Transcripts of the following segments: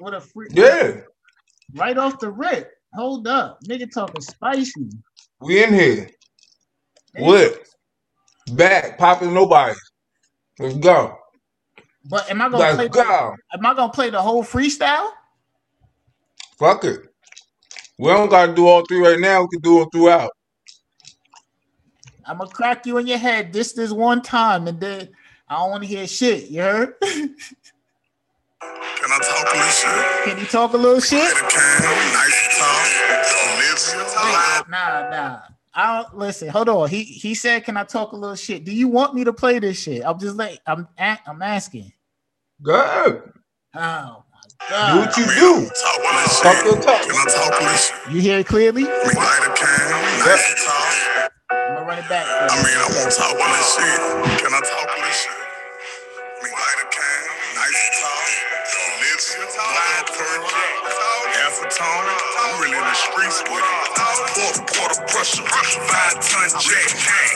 With a free Yeah, right off the rip. Hold up. Nigga talking spicy. we in here. Nigga What? Back popping nobody. Let's go. But am I gonna play Let's the, go. am I gonna play the whole freestyle? Fuck it. We don't gotta do all three right now. We can do them throughout. I'm gonna crack you in your head this this one time and then I don't want to hear shit. You heard? Can I talk a little shit? Can you talk a little shit? Light a candle, nice and Nah, nah. I don't listen. Hold on. He he said, "Can I talk a little shit?" Do you want me to play this shit? I'm just like I'm a- I'm asking. Good. Oh my Do what you do. Talk a little Talk your shit. talk. Can I talk a little shit? You hear it clearly? Me light a candle, nice and tall. I'm gonna run it back. I mean, I won't talk a little shit. Can I talk a little shit? Quarter five ton jack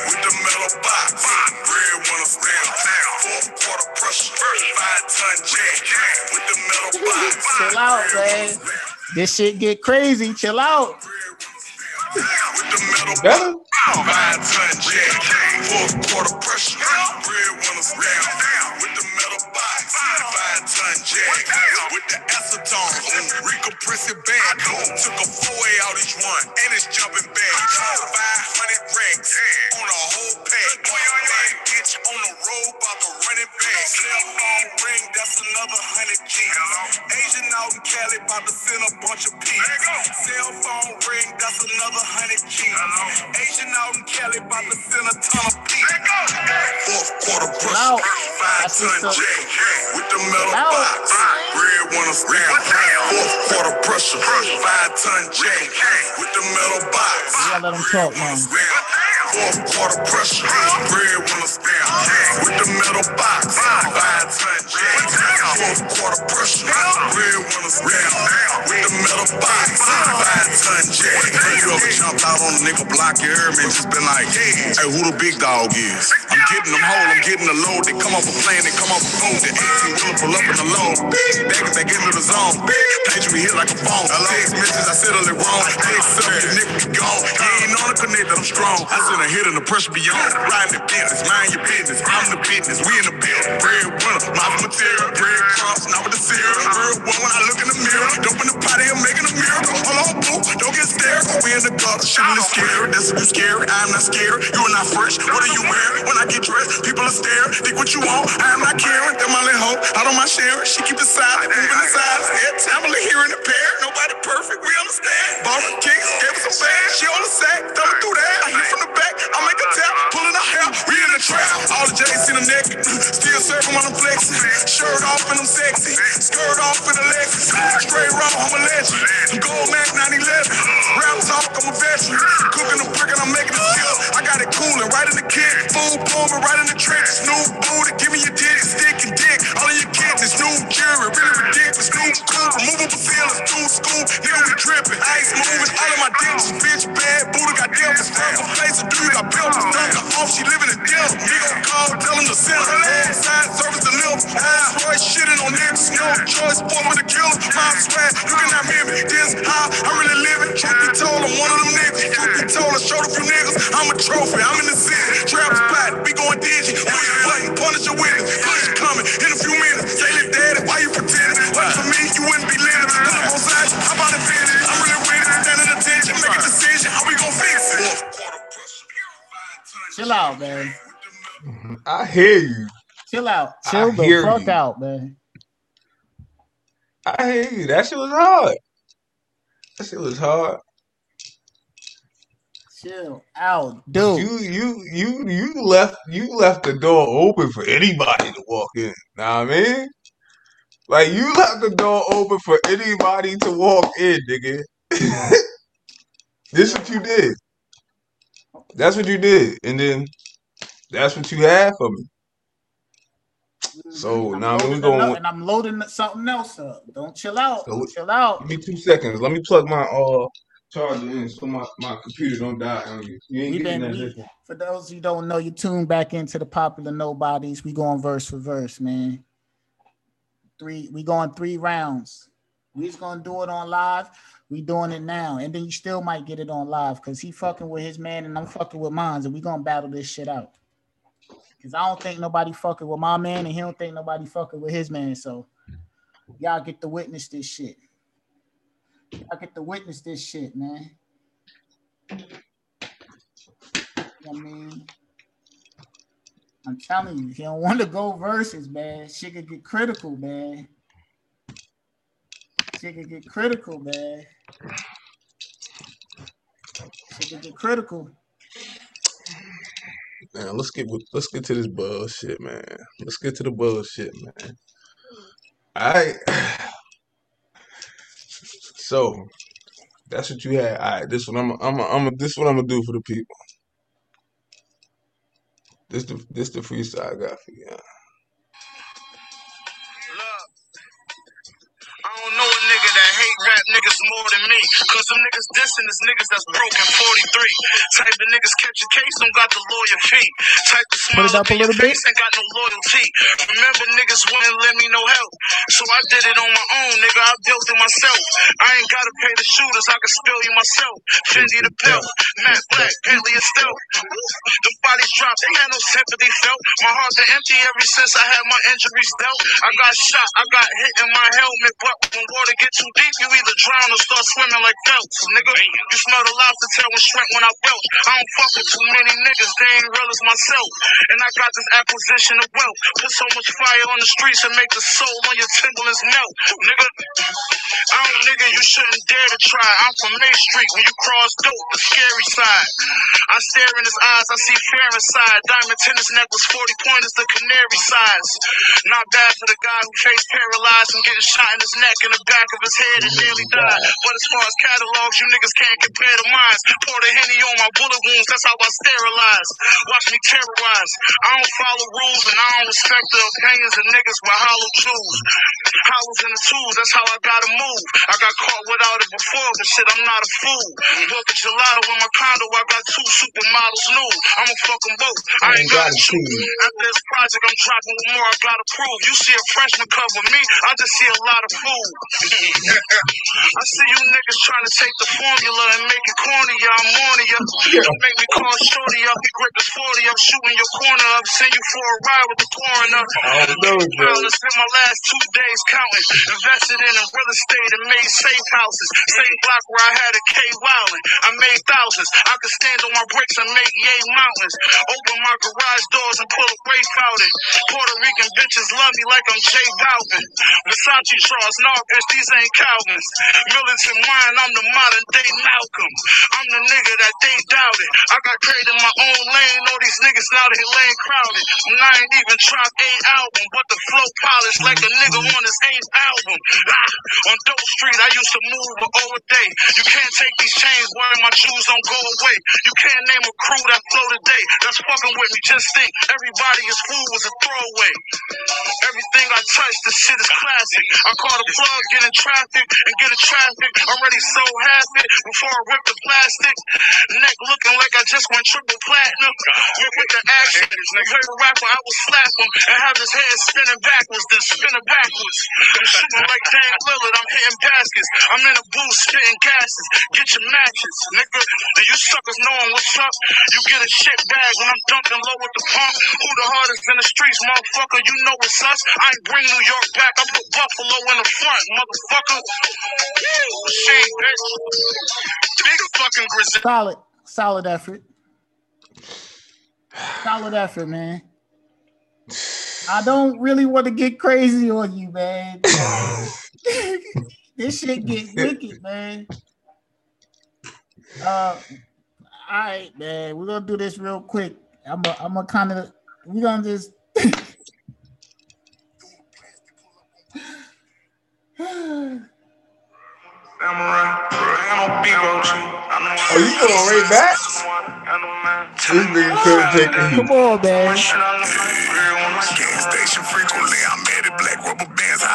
with the metal box. Red wanna stand down. Fourth quarter pressure, five ton jack with the metal box. Chill out, man. This shit get crazy. Chill out. With the metal Better? Five ton jack, fourth quarter pressure. Red wanna stand down box. Five ton jack with the acetone. Recompressive bag. Took a four way out each one, and it's jumping back. 500 racks on a whole pack. Run it back. Cell phone ring, that's another hundred G. Asian out in Cali, about to send a bunch of P. Cell phone ring, that's another hundred G. Asian out in Cali, about to send a ton of P. Fourth quarter Chill out. five ton what's up. jack with the metal Chill box. Red wanna stand. Fourth quarter pressure, five ton jack with the metal box. You gotta let him talk, man. Fourth quarter pressure, red wanna stand with the metal box. Five ton jack. Quarter pressure, red wanna stand with the metal box. Five ton jack. You ever jumped out on a nigga block, you heard me? Just been like, hey, who the big dog is? I'm getting them whole, I'm getting the load. They come off a plane, they come off a boat. The 18 wheeler pull up in the load. Back back into the zone. Page me hit like a phone. Text messages, I settle it wrong. Text up, your nigga be gone. You ain't on the connect, I'm strong. I send a hit and the pressure be on. Riding the business, mind your business. I'm the business, we in the building. Bread winner, my material. Bread crumbs, not with the. Real one when I look in the mirror. Dope in the potty, I'm making a miracle. Hold on, boo, don't get scared. We in the club, shooting is scary. That's you scary, I'm not scared. You are not fresh, what are you wearing? When I get dressed, people are staring. Think what you want, I am not caring. That my little hoe, I don't mind sharing. She keep it silent, moving in size. Head family here in the pair. Nobody perfect, we understand. Bottom kicks, gave her some fans. She on the sack, thumbing through that. I hit from the back, I make a tap, pulling her hair. We in the trap. All the J's in the neck, still serving when I'm flexing. Shirt off and I'm sexy, skirt off in the Lexus. Straight raw, I'm a legend. Gold Mac 911. Rap talk, I'm a veteran. Cooking the brick and I'm making a skill. I got it cooling right in the kid. Food booming right in the trenches. New booty, give me your dick, stick and dick. All of your kids is new jury, really ridiculous. New cool, removable ceilings, two school. Nigga, we dripping. Ice moving, all of my dicks, bitch bad. Booty for stuff. A place to do, got built. Dunk her off, she living in deal. Nigga, call, tell him to send her. Side service to live. Roy shitting on niggas. No choice, boy, with a killer. My swag, you cannot hear me. This how I'm really living. Truth be told, I'm one of them niggas. Truth be told, I showed a few niggas. I'm a trophy, I'm in the city. Trap spot, we going digi. Push button, punish your witness. Push coming in a few minutes. Say, little daddy, why you pretending? Wait for me, you wouldn't be living. Pull up on sides, how about it finish? I'm really it, standing attention, make a decision. Chill out, man. I hear you. Chill out. I Chill the hear fuck you. out, man. I hear you. That shit was hard. That shit was hard. Chill out, dude. You you you you left you left the door open for anybody to walk in. Know what I mean? Like you left the door open for anybody to walk in, nigga. this is what you did. That's what you did, and then that's what you had for me. So I'm now we going. another- and I'm loading something else up. Don't chill out. So- chill out. Give me two seconds. Let me plug my uh charger in so my, my computer don't die on you. You ain't getting been that we, for those who don't know, you tune back into the popular nobodies. We going verse for verse, man. Three, we going three rounds. We just gonna do it on live. We doing it now, and then you still might get it on live because he fucking with his man and I'm fucking with mine, and we gonna battle this shit out. Cause I don't think nobody fucking with my man, and he don't think nobody fucking with his man. So y'all get to witness this shit. Y'all get to witness this shit, man. You know I mean, I'm telling you, if you don't want to go versus, man, shit could get critical, man. Shit could get critical, man. Get critical. Now let's get with, let's get to this bullshit, man. Let's get to the bullshit, man. All right. So that's what you had. All right, this what I'm I'm I'm this what I'm gonna do for the people. This the this the freestyle I got for you. Niggas more than me. Cause them niggas dissing is niggas that's broken 43. Type of niggas catch a case, don't got the lawyer fee. Type of Put smile it up a in your little bit. ain't got no loyalty. Remember niggas wouldn't lend me no help. So I did it on my own, nigga. I built it myself. I ain't gotta pay the shooters, I can spill you myself. Fendi the belt, Matt Black, Bentley and Stealth. The bodies dropped, ain't no sympathy felt. My heart's been empty ever since I had my injuries dealt. I got shot, I got hit in my helmet, but when water get too deep, you either drown or start swimming like Phelps, nigga. You smell the lobster tail and shrimp when I belch. I don't fuck with too many niggas, they ain't real as myself. And I got this acquisition of wealth. Put so much fire on the streets and make the soul on your Timberlands melt, nigga. I don't, nigga, you shouldn't dare to try. I'm from May Street. When you cross dope, the scary side. I stare in his eyes, I see fear inside. Diamond tennis necklace, 40 pointers, the canary size. Not bad for the guy who faced paralyzed from getting shot in his neck and the back of his head and nearly died. But as far as catalogs, you niggas can't compare to mine. Pour the henny on my bullet wounds, that's how I sterilize. Watch me terrorize. I don't follow rules and I don't respect the opinions of niggas with hollow jewels. Hollows in the tools, that's how I gotta move. I got caught without it before, but shit, I'm not a fool. Book a gelato in my condo, I got two supermodels new. I'ma fuck 'em both. I oh, ain't got to choose. After this project, I'm dropping with more I gotta prove. You see a freshman cover me, I just see a lot of food. I see you niggas trying to take the formula and make it corny, I'm it, yeah. Don't make me call shorty up, you grip this 40 up, shooting your corner up, send you for a ride with the coroner. I know, it's been my last two days counting. Invested in a real estate and made safe houses. Same block where I had a K Wildin. I made thousands. I could stand on my bricks and make yay mountains. Open my garage doors and pull a race out it. Puerto Rican bitches love me like I'm J Balvin. Versace Charles, nah, bitch, these ain't Calvins. Militant mind, I'm the modern day Malcolm. I'm the nigga that they doubted. I got created my own lane. All these niggas now they lane crowded. And I ain't even dropped eight album, but the flow polished like a nigga on his eighth album. Ah, on Dope Street, I used to move for over day. You can't take these chains, wearing my shoes don't go away. You can't name a crew that flow today. That's fucking with me. Just think, everybody is food was a throwaway. Everything I touch, the shit is classic. I call the plug, get in traffic, and get in traffic. Already so it before I rip the plastic. Neck looking like I just went triple platinum. Whip with the action. You heard a rapper, I will slap him and have his head spinning backwards, then spinning backwards. I'm shooting like Dame Lillard, I'm hitting baskets. I'm in a booth spitting gases. Get your matches, nigga. And you suckers knowing what's up. You get a shit bag when I'm dunking low with the pump. Who the hardest in the streets, motherfucker? You know it's us. I ain't bring New York back. I put Buffalo in the front, motherfucker. Shit, bitch. Big fucking grizzly. Solid, solid effort. Solid effort, man. I don't really want to get crazy on you, man. this shit get wicked, man. Uh, all right, man. We're gonna do this real quick. I'm a, I'm a kind of we're gonna just Samurai, ain't no beef with you. I know Oh, you going right back? This nigga couldn't take it. come on, man.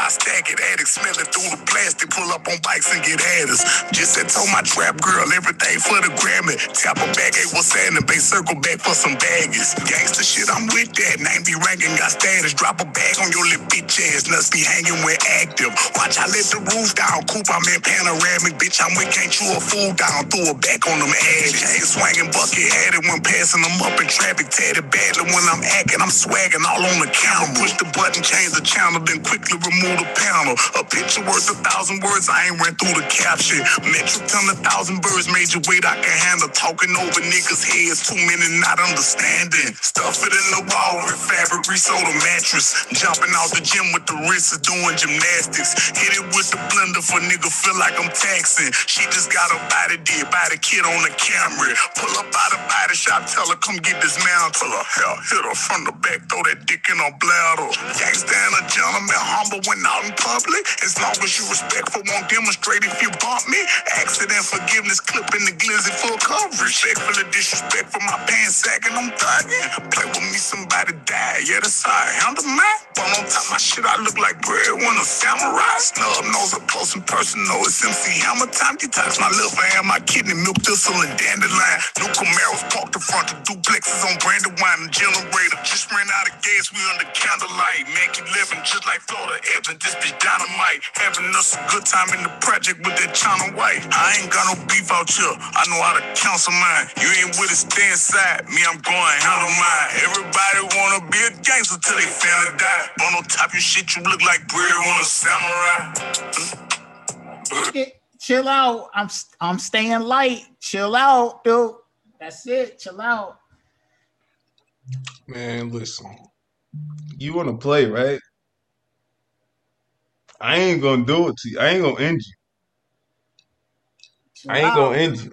Stack it. addicts, smelling through the plastic, pull up on bikes and get at us. Just said told my trap girl everything for the Grammy. Tap a bag, hey, what's in the Bay circle back for some baggies. Gangsta shit, I'm with that. Name be ranking, got status. Drop a bag on your little bitch ass. Nuts be hanging with active. Watch, I let the roof down. Coop, I'm in panoramic. Bitch, I'm with can't chew a fool down. Threw a back on them addicts. Ain't swinging bucket had it when passing them up in traffic. Tatted badly when I'm acting. I'm swagging all on the counter. Push the button, change the channel, then quickly remove the panel. A picture worth a thousand words. I ain't ran through the caption. Metric ton a thousand birds. Major weight I can handle. Talking over niggas' heads. Too many not understanding. Stuff it in the wall with fabric, resold a mattress. Jumping out the gym with the wrists doing gymnastics. Hit it with the blender for nigga feel like I'm taxing. She just got a body did by the kid on the camera. Pull up out the body shop, tell her come get this man. Pull her hair, hit her from the back, throw that dick in her bladder. Gangsta and a gentleman, humble when out in public. As long as you respectful, won't demonstrate if you bump me. Accident forgiveness, clipping the glizzy full coverage. Respectfully disrespectful, my pants sagging, I'm thugging. Play with me, somebody die. Yeah, that's how I handle man. Bone on top my shit, I look like bread when a samurai. Snub nose up close and personal. It's MC Hammer time. Detox my liver and my kidney, milk thistle and dandelion. New Camaros parked in front of duplexes on branded wine and generator. Just ran out of gas, we under candlelight. Mac 11, just like Florida Evans. This bitch dynamite. Having us a good time in the project with that China White. I ain't got no beef out here. I know how to counsel mine. You ain't with it, stay inside. Me, I'm going handle mine. Everybody wanna be a gangster till they family die. On on top your shit, you look like bread on a samurai. Okay, chill out. I'm I'm staying light. Chill out, dude. That's it. Chill out. Man, listen. You want to play, right? I ain't gonna do it to you. I ain't gonna end you. Chill I ain't out. gonna end you.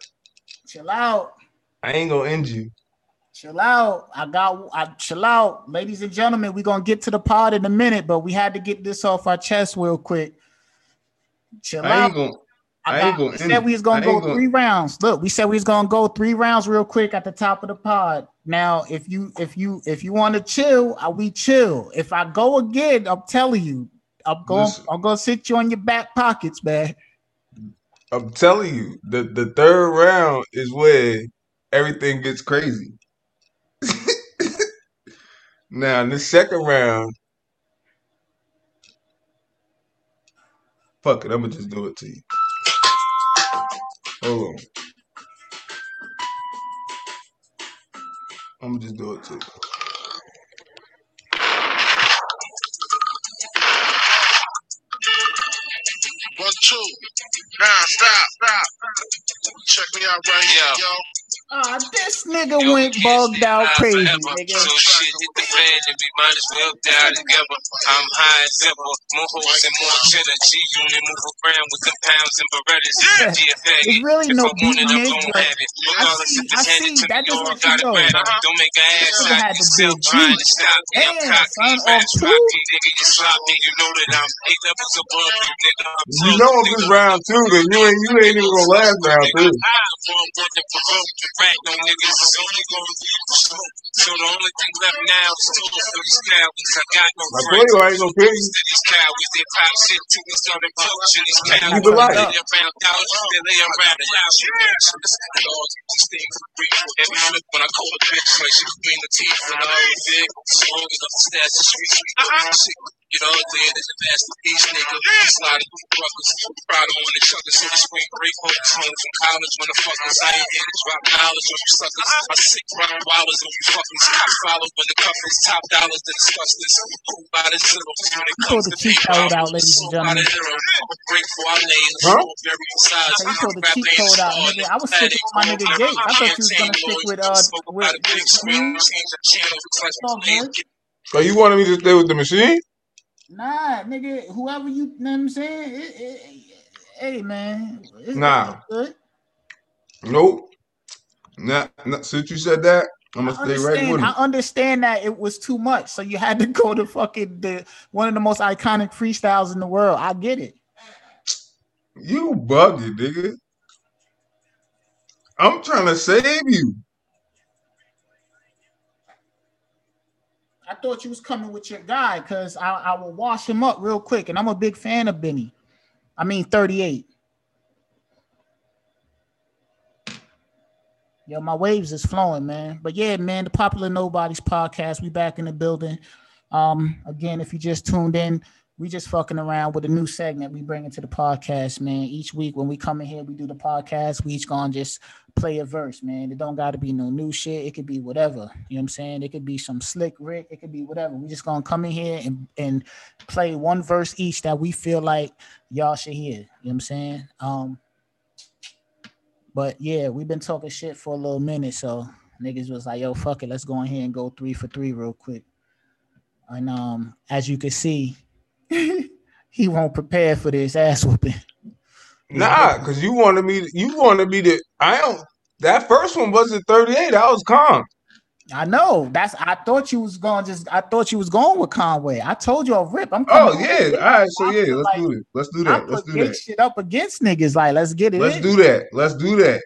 Chill out. I ain't gonna end you. Chill out. I got I chill out. Ladies and gentlemen, we're gonna get to the pod in a minute, but we had to get this off our chest real quick. Chill I out. ain't gonna. I I got, ain't gonna we said we was gonna go gonna- three rounds. Look, we said we was gonna go three rounds real quick at the top of the pod. Now, if you if you if you want to chill, we chill. If I go again, I'm telling you, I'm going. I'm gonna sit you on your back pockets, man. I'm telling you, the the third round is where everything gets crazy. now, in the second round, fuck it, I'm gonna just do it to you. Hold on. I'm gonna just do it to you. Two. Nah, stop, stop. Check me out right here, yo. Ah, this nigga went bugged out crazy, nigga. So shit hit the fan and we might as well die together. I'm high as ever, more hoes and more cheddar. G unit move around with the pounds and Berettas. GFA. It's really If no I want it, I'm gonna but have it. I Regardless see- if it's I handed see. to That me just or I you got it know, Don't make an ass Nigga out had the yourself big trying to stop me. I'm Damn, cocky, son, fast, off two? rocky, nigga, you sloppy. You know that I'm eight levels above you, nigga. I'm You know if it's round two, then you ain't you ain't even gonna last round three. Rat no niggas is only gonna leave the. So the only thing left now is to for these cowards. I got no I friends. you I ain't gonna kill you. To these cowards, they pop shit till we started poaching these cowards. Keep it light. They lay around dollars, they lay around the house. These things are free. Every flip when I call a bitch, like she between the teeth and big. Strong enough to stash the street. Shit, Get all dead as a masterpiece, nigga. Sliding through ruckers. Pride on the chuckers. So the spring break focus home from college. Motherfuckers, I ain't here to drop knowledge on you suckers. I sick rock wallers on you fuckers. Cops follow when the cuffers. Top dollars to discuss this. Who by the zero. When it comes to cheat pay code out, ladies and so by the gentlemen. hero. I'm a break for our names. Huh? Very besides. So you pulled the cheat code out, nigga. I was sticking with my nigga Gates. I thought you was gonna stick with uh with, with me. all good. So you wanted me to stay with the machine? Nah, nigga, whoever you, know what I'm saying? It, it, it- hey, man. Nah. Good. Nope. Nah, not since you said that, I'm gonna stay right with I understand that it was too much, so you had to go to fucking the one of the most iconic freestyles in the world. I get it. You bugging, nigga. I'm trying to save you. I thought you was coming with your guy because I, I will wash him up real quick, and I'm a big fan of Benny. I mean, 38. Yo, my waves is flowing, man. But yeah, man, the popular nobodies podcast. We back in the building. Um, again, if you just tuned in, we just fucking around with a new segment we bring into the podcast, man. Each week when we come in here, we do the podcast. We each gonna just play a verse, man. It don't gotta be no new shit. It could be whatever. You know what I'm saying? It could be some slick Rick. It could be whatever. We just gonna come in here and and play one verse each that we feel like y'all should hear. You know what I'm saying? Um, but yeah, we've been talking shit for a little minute, so niggas was like, "Yo, fuck it, let's go in here and go three for three real quick." And um, as you can see, he won't prepare for this ass whooping. Nah, because you wanted me. To, you wanted me to. I don't. That first one wasn't thirty eight. I was calm. I know. That's. I thought you was going just. I thought you was going with Conway. I told you, I Rip. I'm. Oh yeah. All right. So yeah, let's like do it. Let's do that. Let's do that. shit up against niggas. Like, let's get it. Let's in. do that. Let's do that.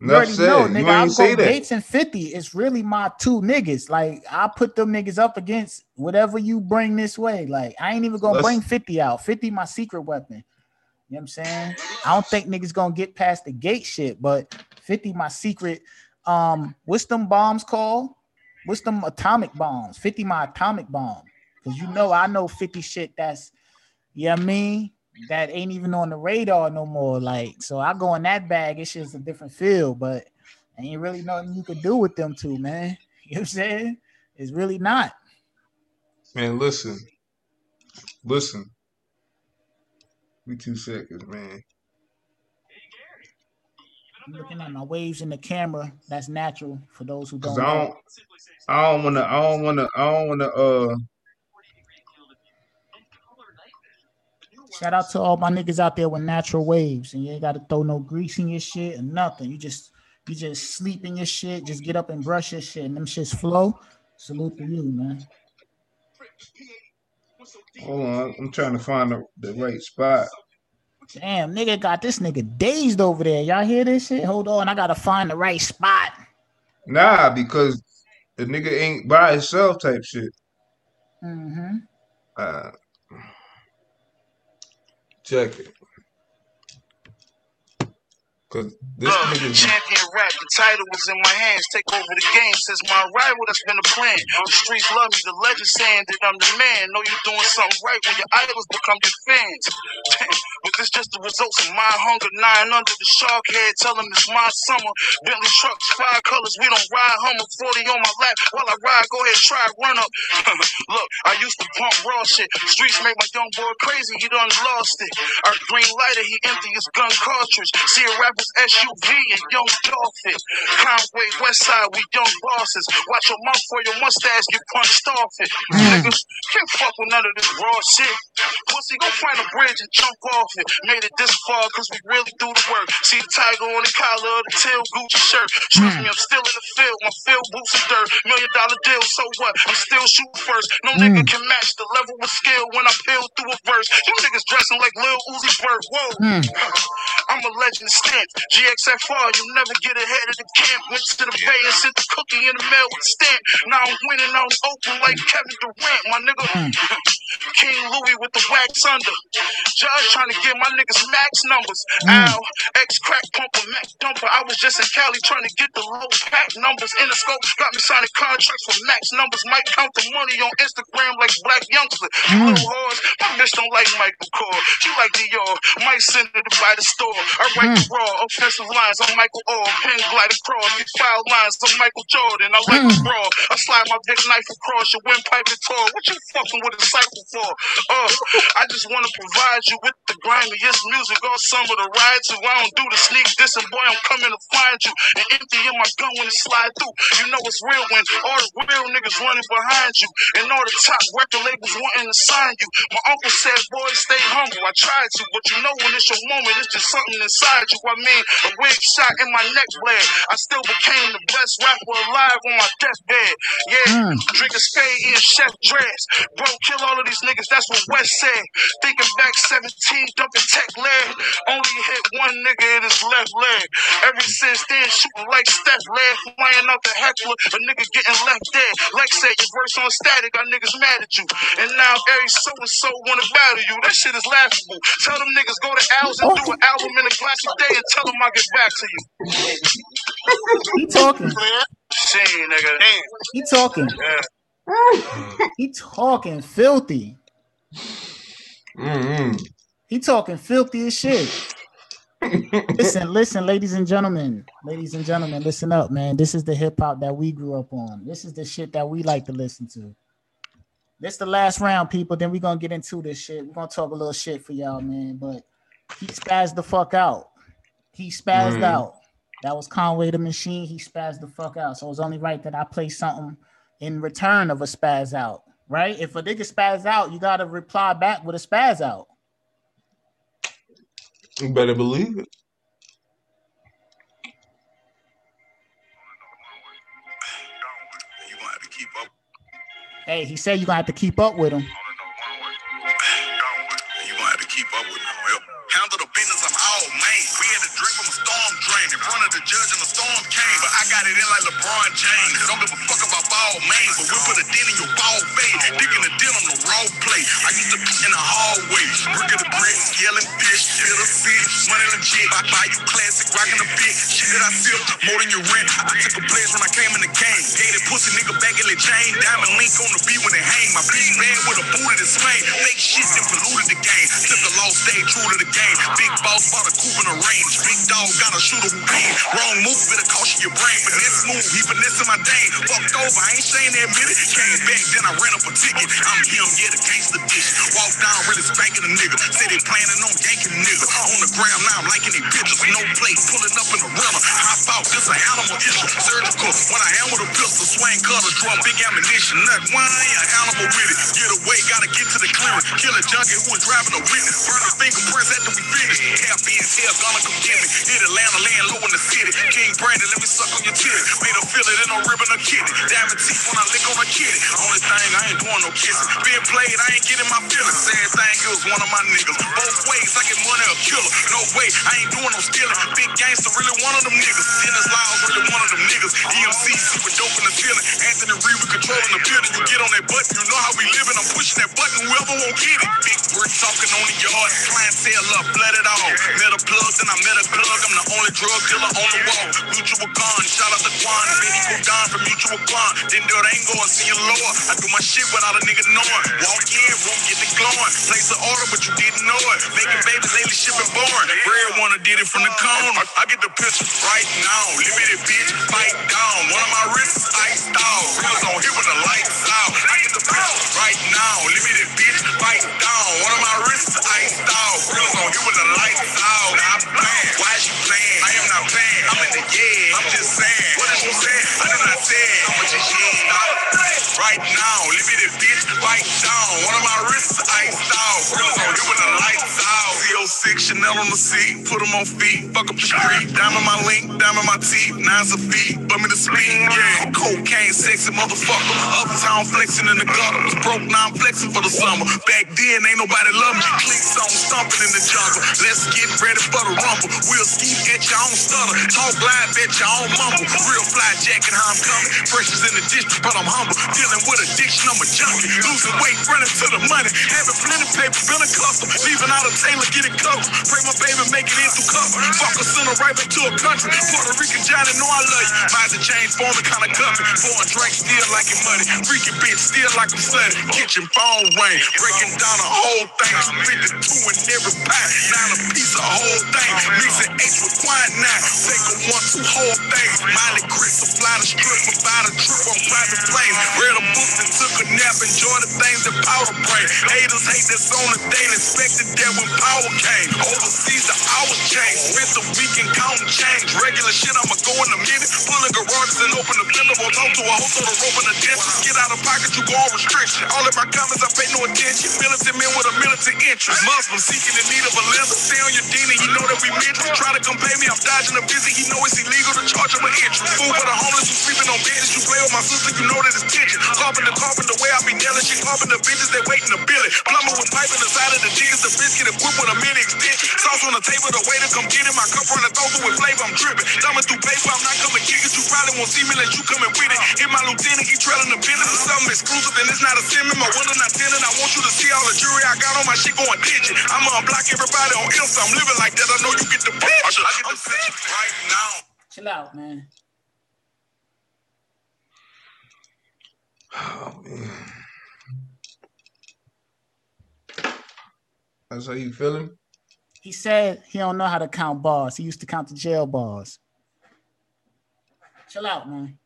You already know, nigga. I ain't go say that. Gates and 50. It's really my two niggas. Like, I put them niggas up against whatever you bring this way. Like, I ain't even gonna Let's- bring 50 out. 50 my secret weapon. You know what I'm saying? I don't think niggas gonna get past the gate shit, but 50 my secret. Um, what's them bombs called? What's them atomic bombs? 50 my atomic bomb. Cause you know I know 50 shit that's you know I mean? That ain't even on the radar no more. Like, so I go in that bag, it's just a different feel, but ain't really nothing you could do with them two, man. You know what I'm saying? It's really not. Man, listen. Listen. We two seconds, man. I'm looking at my waves in the camera. That's natural for those who don't I don't. I don't wanna. I don't wanna. I don't wanna. Uh. Shout out to all my niggas out there with natural waves, and you ain't got to throw no grease in your shit or nothing. You just you just sleep in your shit, just get up and brush your shit, and them shits flow. Salute to you, man. Hold on. I'm trying to find the, the right spot. Damn, nigga got this nigga dazed over there. Y'all hear this shit? Hold on, I gotta find the right spot. Nah, because the nigga ain't by himself type shit. Mm-hmm. Uh, check it. Cause this Look, nigga. champion rap, the title was in my hands. Take over the game since my arrival. That's been the plan. The streets love me. The legend saying that I'm the man. Know you're doing something right when your idols become your fans. but this just the results of my hunger. Nine under the shark head. Tell them it's my summer. Bentley trucks, five colors. We don't ride Hummer. 40 on my lap while I ride. Go ahead, try run up. Look, I used to pump raw shit. Streets make my young boy crazy. He done lost it. Our green lighter, he empty his gun cartridge. See a rapper's SUV and young Dolphin. Conway, Westside, we young bosses. Watch your mouth for your mustache get punched off it. Hmm. Niggas can't fuck with none of this raw shit. Pussy, go find a bridge and jump off it. Made it this far cause we really do the work. See the tiger on the collar of the tail Gucci shirt. Trust hmm. me, I'm still in the field. My field boots are dirt. Million dollar deal, so what? I'm still shooting first. No hmm. nigga can match the level of skill when I peel through a verse. You niggas dressing like Lil Uzi Vert. Whoa. I'm a legend stamped. GXFR, you never get ahead of the camp. Went to the bay and sent the cookie in the mail with a stamp. Now I'm winning I'm open like Kevin Durant, my nigga. Hmm. King Louis with the wax under. Judge trying to get my niggas max numbers. Hmm. Al, ex crack pumper, Mac dumper. I was just in Cali trying to get the low pack numbers. In the scope, got me signing contracts for max numbers. Might count the money on Instagram like Blac Youngsta. You hmm. little whores, my bitch don't like Michael Kors. She like Dior. Might send her to buy the store. I write the raw offensive lines on Michael Oher. Pen glide across. Get foul lines on Michael Jordan. I like the brawl. I slide my big knife across your windpipe and tore. What you fucking with a cycle for? Uh, I just want to provide you with the grimiest music all summer to ride to. I don't do the sneak this and boy, I'm coming to find you and empty in my gun when it slide through. You know it's real when all the real niggas running behind you and all the top record labels wanting to sign you. My uncle said, boy, stay humble. I tried to, but you know when it's your moment, it's just something inside you. I mean, a wig shot in my neck bled. I still became the best rapper alive on my deathbed. Yeah, Mm. drinking spade, eating chef dress. Bro, kill all of these niggas, that's what West said. Thinking back 17, dumping tech leg. Only hit one nigga in his left leg. Ever since then, shooting like Steph leg. Flying out the heckler, a nigga getting left dead. Lex said, your verse on static, got niggas mad at you. And now every so and so wanna battle you. That shit is laughable. Tell them niggas go to Al's and do an album in a classic day and tell them I'll get back to you. He talking. Shane, nigga. Damn. He talking. Yeah. He talking filthy. Mm-mm. He talking filthy as shit. listen, listen, ladies and gentlemen, ladies and gentlemen, listen up, man. This is the hip hop that we grew up on. This is the shit that we like to listen to. This the last round, people. Then we gonna get into this shit. We're gonna talk a little shit for y'all, man. But he spazzed the fuck out. He spazzed Mhm. out. That was Conway the Machine. He spazzed the fuck out. So it's only right that I play something in return of a spaz out, right? If a nigga spaz out, you gotta reply back with a spaz out. You better believe it. You gonna have to keep up. Hey, he said you're gonna have to keep up with him. The judge and the I got it in like LeBron James. Don't give a fuck about ball man, but we put a dent in your ball fade. Digging a dent on the raw plate. I used to be in the hallway, brick of the bricks, yelling feel the fish, money legit. I buy you classic, rocking the big shit that I sip, more than your rent. I took a pledge when I came in the game. That pussy nigga back in the chain. Diamond link on the beat when it hang. My bitch bad with a boot in his flame. Fake shit that polluted the game. Took a lost day, true to the game. Big boss bought a coupe in the range. Big dog got a shooter who pain. Wrong move, cost you your brain. This move, he finessing my dame. Fucked over, I ain't saying that it. Came back, then I ran up a ticket. I'm him, yeah, the gangster bitch. Walk down, really spanking a nigga. Say they planning on yanking a nigga. On the ground, now I'm liking they pictures. No plate, pulling up in the runner. Hop out, this a animal issue. Surgical, when I am with a pistol, swing cutter, draw big ammunition. Nut, ain't an animal with it? Get away, gotta get to the clearing. Kill a junkie who was driving a witness. Burn the fingerprints after we finish. Half in, hell gonna come get me. Hit Atlanta, land low in the city. King Brandon, let me suck on your titty. Made her feel it in no ribbon or kitty. Diamond teeth when I lick on a kitty. Only thing, I ain't doing no kissing. Being played, I ain't getting my feelings. Sad thing, it was one of my niggas. Both ways, I get money or killer. No way, I ain't doing no stealing. Big gangster, really one of them niggas. Dennis Lyles, really one of them niggas. EMC, super dope in the feeling. Anthony Reed, we controlling the building. You get on that button, you know how we living. I'm pushing that button, whoever won't get it. Big word talking on the yard. Clientele up, blood it all. Met a plug, then I met a plug. I'm the only drug dealer on the wall. Mutual gun, shout out to Quan. Benny down for mutual bond. Then do it ain't going, see you lower. I do my shit without a nigga knowing. Walk in, room, get the glowing. Place an order, but you didn't know it. Making babies lately, shipping boring. Red wanna did it from the cone. I, get the picture right now. Limited bitch, fight down. One of my wrists iced out. Reels on here with the lights out. I get the picture right now. Limited bitch, fight down. One of my wrists iced out. Reels on here with the lights out. I'm in the yeah. I'm just saying. What did you say? I did not say. I'm just yeah. Right now, limited bitch, fight down. One of my wrists iced out. Reels on here with the lights out. Z06 Chanel on the seat, put them on feet, fuck up the street. Diamond my link, diamond my teeth, nines a feet, but me to speed. Yeah, cocaine, sexy motherfucker. Uptown flexing in the gutter. Was broke, now I'm flexing for the summer. Back then, ain't nobody love me. Clicks on stomping in the jungle. Let's get ready for the rumble. We'll ski at your own stutter. Talk live at your own mumble. Real fly jacket, how I'm coming. Pressures in the district, but I'm humble. Dealing with addiction, I'm a junkie. Losing weight, running to the money. Having plenty paper, been a custom. Leaving out a tailor, getting covered. Pray my baby make it into cover. Fuck a center right back to a country. Puerto Rican Johnny, know I love you. Buys a change for me, kinda cuffing. Foreign drink, still like it money. Freaking bitch, still like I'm studying. Kitchen phone ring. Breaking down a whole thing. 52 in every pie. Nine a piece of whole thing. Mixing H with now Take a one, two whole things. Miley Chris, supply the strip, provide a trip on private planes. Read a and took a nap. Enjoy the things that pop powder brain. Haters hate this on the day, expected that when power came. Overseas, the hours change. Spent the weekend counting change. Regular shit, I'ma go in a minute. Pulling garages and open the window. Won't talk to a hoe, so the rope and the dentist. Get out of pocket, you go on restriction. All of my comments, I pay no attention. Militant men with a militant interest. Muslim seeking the need of a lens. Stay on your dean and you know that we it. Try to come pay me, I'm dodging a visit. He know it's illegal to charge him an interest. Food for the homeless who sleeping on beds. You play with my sister, you know that it's tension. Carpenter, carpenter, way I be nailing shit. Carpenter bitches, that waiting to bill it. Plumber with pipe in the side of the jiggers. The biscuit equipped with a mini extension. Sauce on the table, the waiter come get it. My cup running through with flavor, I'm dripping. Thumbing through paper, I'm not coming kick it. You probably won't see me unless you coming with it. Hit my lieutenant, he trailing the business. It's something exclusive, and it's not a sim. My window not tinted. I want you to see all the jewelry I got on my shit going digit. I'ma unblock everybody on Insta. I'm living like that. I know you get the picture. I get the right now. Chill out, man. That's how you feeling? He said he don't know how to count bars. He used to count the jail bars. Chill out, man.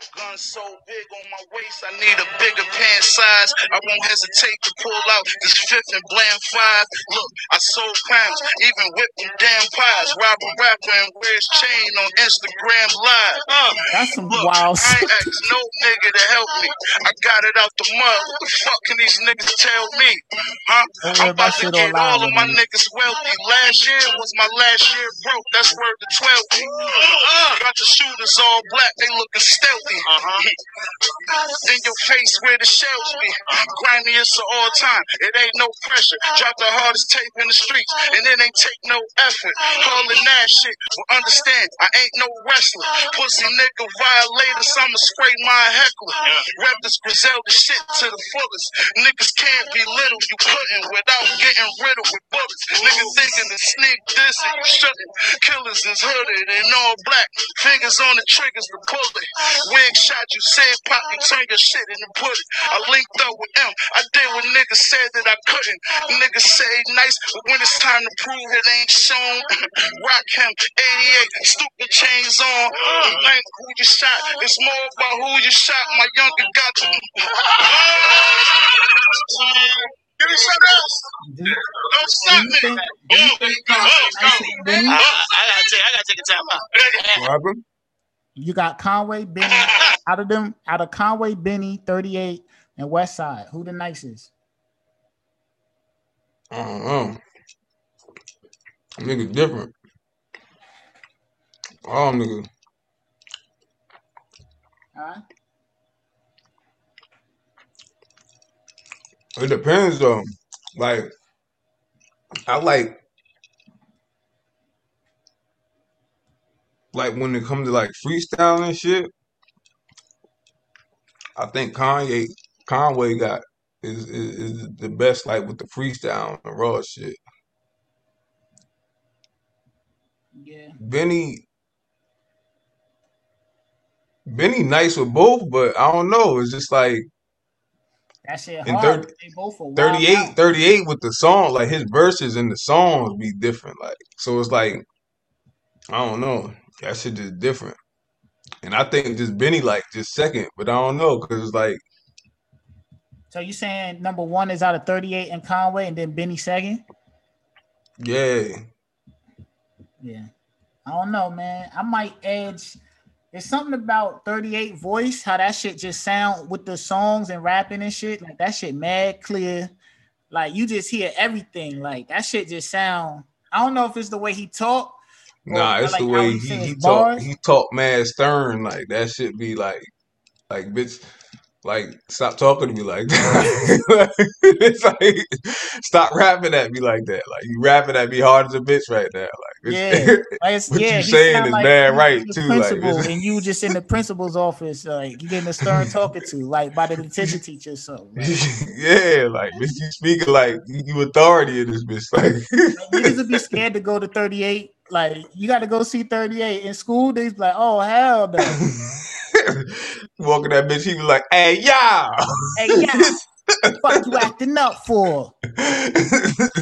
Gun so big on my waist, I need a bigger pant size. I won't hesitate to pull out this fifth and bland five. Look, I sold pounds, even whipped them damn pies. Rob a rapper and wear his chain on Instagram Live. Uh, That's some look, wild I ain't asked no nigga to help me. I got it out the mud. What the fuck can these niggas tell me? Huh? Don't worry I'm about about to shit get online, all of my nigga. niggas wealthy. Last year was my last year broke. That's word to 12 uh, Got the shooters all black, they looking stealthy. Uh-huh. In your face where the shells be. Grindiest of all time. It ain't no pressure. Drop the hardest tape in the streets, and it ain't take no effort. Calling that shit. Well, understand, I ain't no wrestler. Pussy nigga violators, I'ma spray my heckler. Rep this Griselda shit to the fullest. Niggas can't be little, you couldn't without getting riddled with bullets. Niggas thinking to sneak this and shouldn't. Killers is hooded and all black. Fingers on the triggers to pull it. Wig shot, you said pop, you turn your shit into put it. I linked up with him. I did what niggas said that I couldn't. Niggas say nice, but when it's time to prove it ain't shown. Rock him, 88, stupid chains on. Uh. Ain't who you shot. It's more about who you shot. My younger got to. Give me something else. Do, Don't stop me. think do you think Conway nicer than Benny? I, I gotta take, I gotta take a time out. What happened? You got Conway, Benny. Out of them, out of Conway, Benny, 38, and West Side, who the nicest? I don't know. Niggas different. Oh, All niggas. Huh? It depends though. Like I like like when it comes to like freestyle and shit. I think Kanye Conway got is, is is the best like with the freestyle and the raw shit. Yeah. Benny Benny nice with both, but I don't know. It's just like That shit hard. third- they both 38, out. 38 with the song, like his verses and the songs be different. Like, so it's like, I don't know. That shit just different. And I think just Benny like just second, but I don't know because it's like, So you saying number one is out of 38 and Conway, and then Benny second? yeah, Yeah. I don't know, man. I might edge. There's something about 38 voice, how that shit just sound with the songs and rapping and shit. Like that shit mad clear. Like you just hear everything. Like that shit just sound. I don't know if it's the way he talk. Nah, it's like the way he he says he talk bars. he talk mad stern like that Should be like like bitch like stop talking to me like that. it's like stop rapping at me like that. Like you rapping at me hard as a bitch right now. Like Yeah, like what yeah, you saying is like bad right too. Like Principal, it's, and you just in the principal's office, like you getting a stern talking to, like by the detention teacher or something. Like, yeah, like bitch, you speaking like you you authority in this bitch. Like Like, niggas would be scared to go to 38. Like, you got to go see 38 in school. They's like, oh hell no. walking that bitch, he was like, "Hey, y'all." Hey, yeah, fuck you acting up for?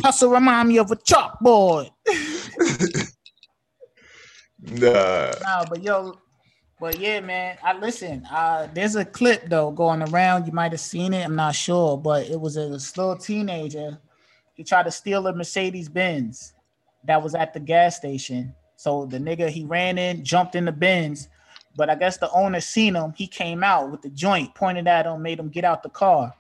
Hustle remind me of a chalkboard. nah, Nah, but yo, But yeah, man, I listen. Uh, there's a clip though going around. You might have seen it. I'm not sure, but it was a little teenager. He tried to steal a Mercedes Benz that was at the gas station. So the nigga he ran in, jumped in the bins, but I guess the owner seen him. He came out with the joint, pointed at him, made him get out the car.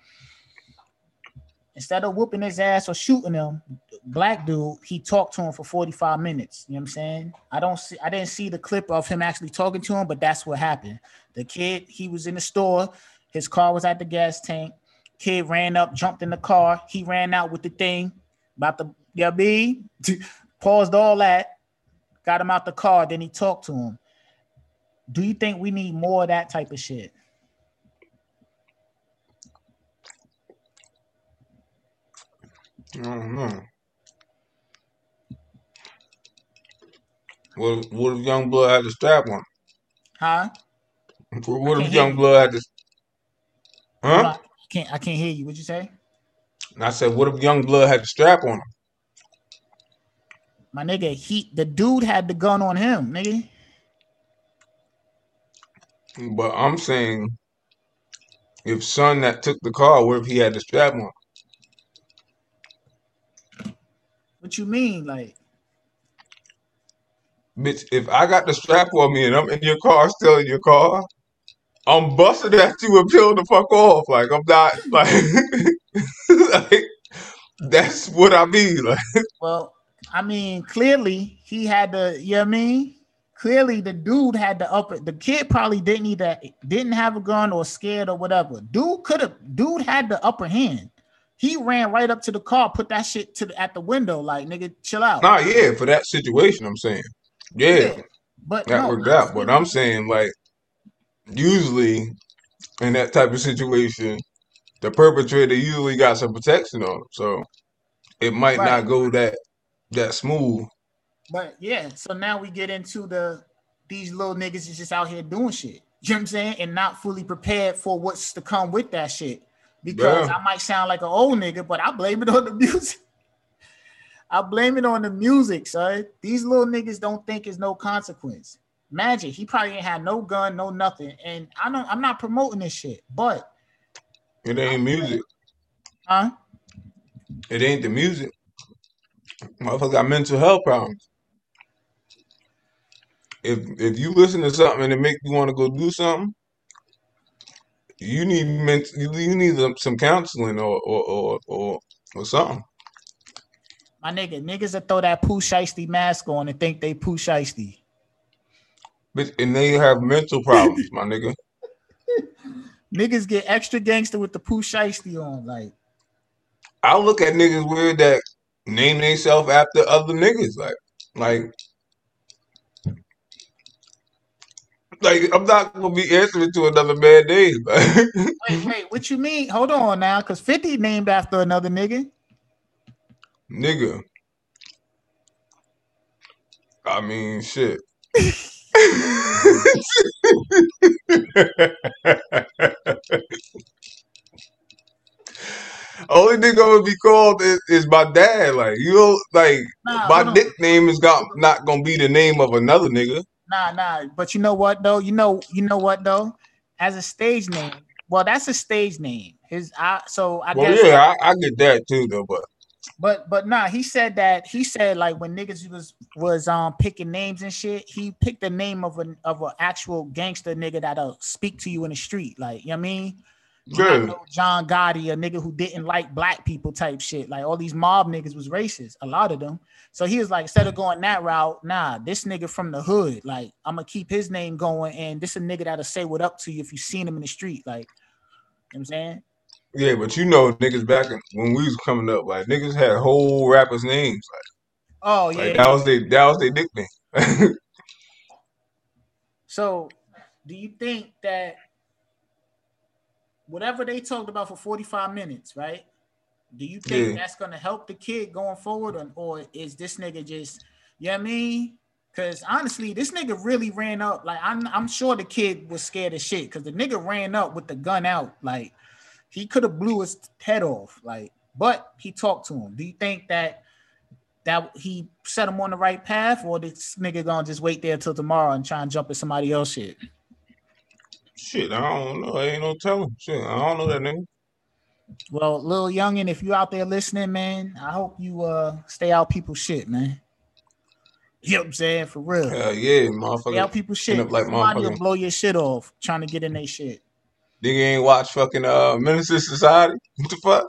Instead of whooping his ass or shooting him, black dude, he talked to him for 45 minutes. You know what I'm saying? I don't see I didn't see the clip of him actually talking to him, but that's what happened. The kid, he was in the store, his car was at the gas tank. Kid ran up, jumped in the car, he ran out with the thing about the yeah, B paused all that, got him out the car, then he talked to him. Do you think we need more of that type of shit? I don't know. What if, what if young blood had the strap on? Huh? What, if young blood had the Hold huh? I can't I can't hear you. What'd you say? And I said, what if young blood had the strap on him? My nigga, he the dude had the gun on him, nigga. But I'm saying, if son that took the car, what if he had the strap on? What you mean? Like, Bitch, if I got the strap on me and I'm in your car, still in your car, I'm busting at you and peel the fuck off. Like I'm not like, like that's what I mean. Like well, I mean, clearly he had the, you know what I mean? Clearly the dude had the upper the kid probably didn't either didn't have a gun or scared or whatever. Dude could have dude had the upper hand. He ran right up to the car, put that shit to the, at the window, like nigga, chill out. nah, yeah, for that situation, I'm saying, yeah, Yeah, but that no, worked out. But I'm saying like, usually in that type of situation, the perpetrator usually got some protection on him, so it might right. not go that that smooth. But yeah, so now we get into the these little niggas is just out here doing shit. You know what I'm saying? And not fully prepared for what's to come with that shit. Because Yeah, I might sound like an old nigga, but I blame it on the music. I blame it on the music, son. These little niggas don't think it's no consequence. Magic, he probably ain't had no gun, no nothing. And I don't I'm not promoting this shit, but it ain't music. huh? It ain't the music. Motherfucker got mental health problems. If if you listen to something and it make you want to go do something, you need you need some some counseling or or or or, or something. My nigga, niggas that throw that Pooh Shiesty mask on and think they Pooh Shiesty. Bitch, and they have mental problems, my nigga. Niggas get extra gangster with the Pooh Shiesty on. Like, I look at niggas weird that name themselves after other niggas. Like like like I'm not gonna be answering to another man name. Wait, wait, what you mean? Hold on now, because 50 named after another nigga. nigga. I mean shit. Only nigga I'm gonna be called is, is my dad. Like you know, like Nah, my nickname is got not gonna be the name of another nigga. Nah, nah. But you know what though? You know, you know what though? As a stage name, well, that's a stage name. His I so I Well, guess yeah, I, I get that too, though. But but but nah, he said that he said like when niggas was was um picking names and shit, he picked the name of an of an actual gangster nigga that'll speak to you in the street. Like, you know what I mean? Not yeah, no John Gotti, a nigga who didn't like black people type shit. Like all these mob niggas was racist, a lot of them. So he was like, instead of going that route, nah, this nigga from the hood, like I'm gonna keep his name going, and this a nigga that'll say what up to you if you seen him in the street. Like, you know what I'm saying? yeah, but you know, niggas back in, when we was coming up, like niggas had whole rappers' names. Oh yeah, like that was their that was their nickname. So do you think that whatever they talked about for 45 minutes, right? Do you think yeah, that's gonna help the kid going forward, or, or is this nigga just, you know what I mean? Because honestly, this nigga really ran up. Like I'm, I'm sure the kid was scared as shit because the nigga ran up with the gun out. Like he could have blew his head off. Like, but he talked to him. Do you think that that he set him on the right path, or this nigga gonna just wait there till tomorrow and try and jump at somebody else shit? Shit, I don't know. I ain't no telling. Shit, I don't know that nigga. Well, little youngin, if you out there listening, man, I hope you uh stay out people's shit, man. You know what I'm saying? For real. Hell yeah, motherfucker. Stay out people's shit. up like Somebody will blow your shit off trying to get in their shit. nigga ain't watch fucking uh Menace II Society. What the fuck?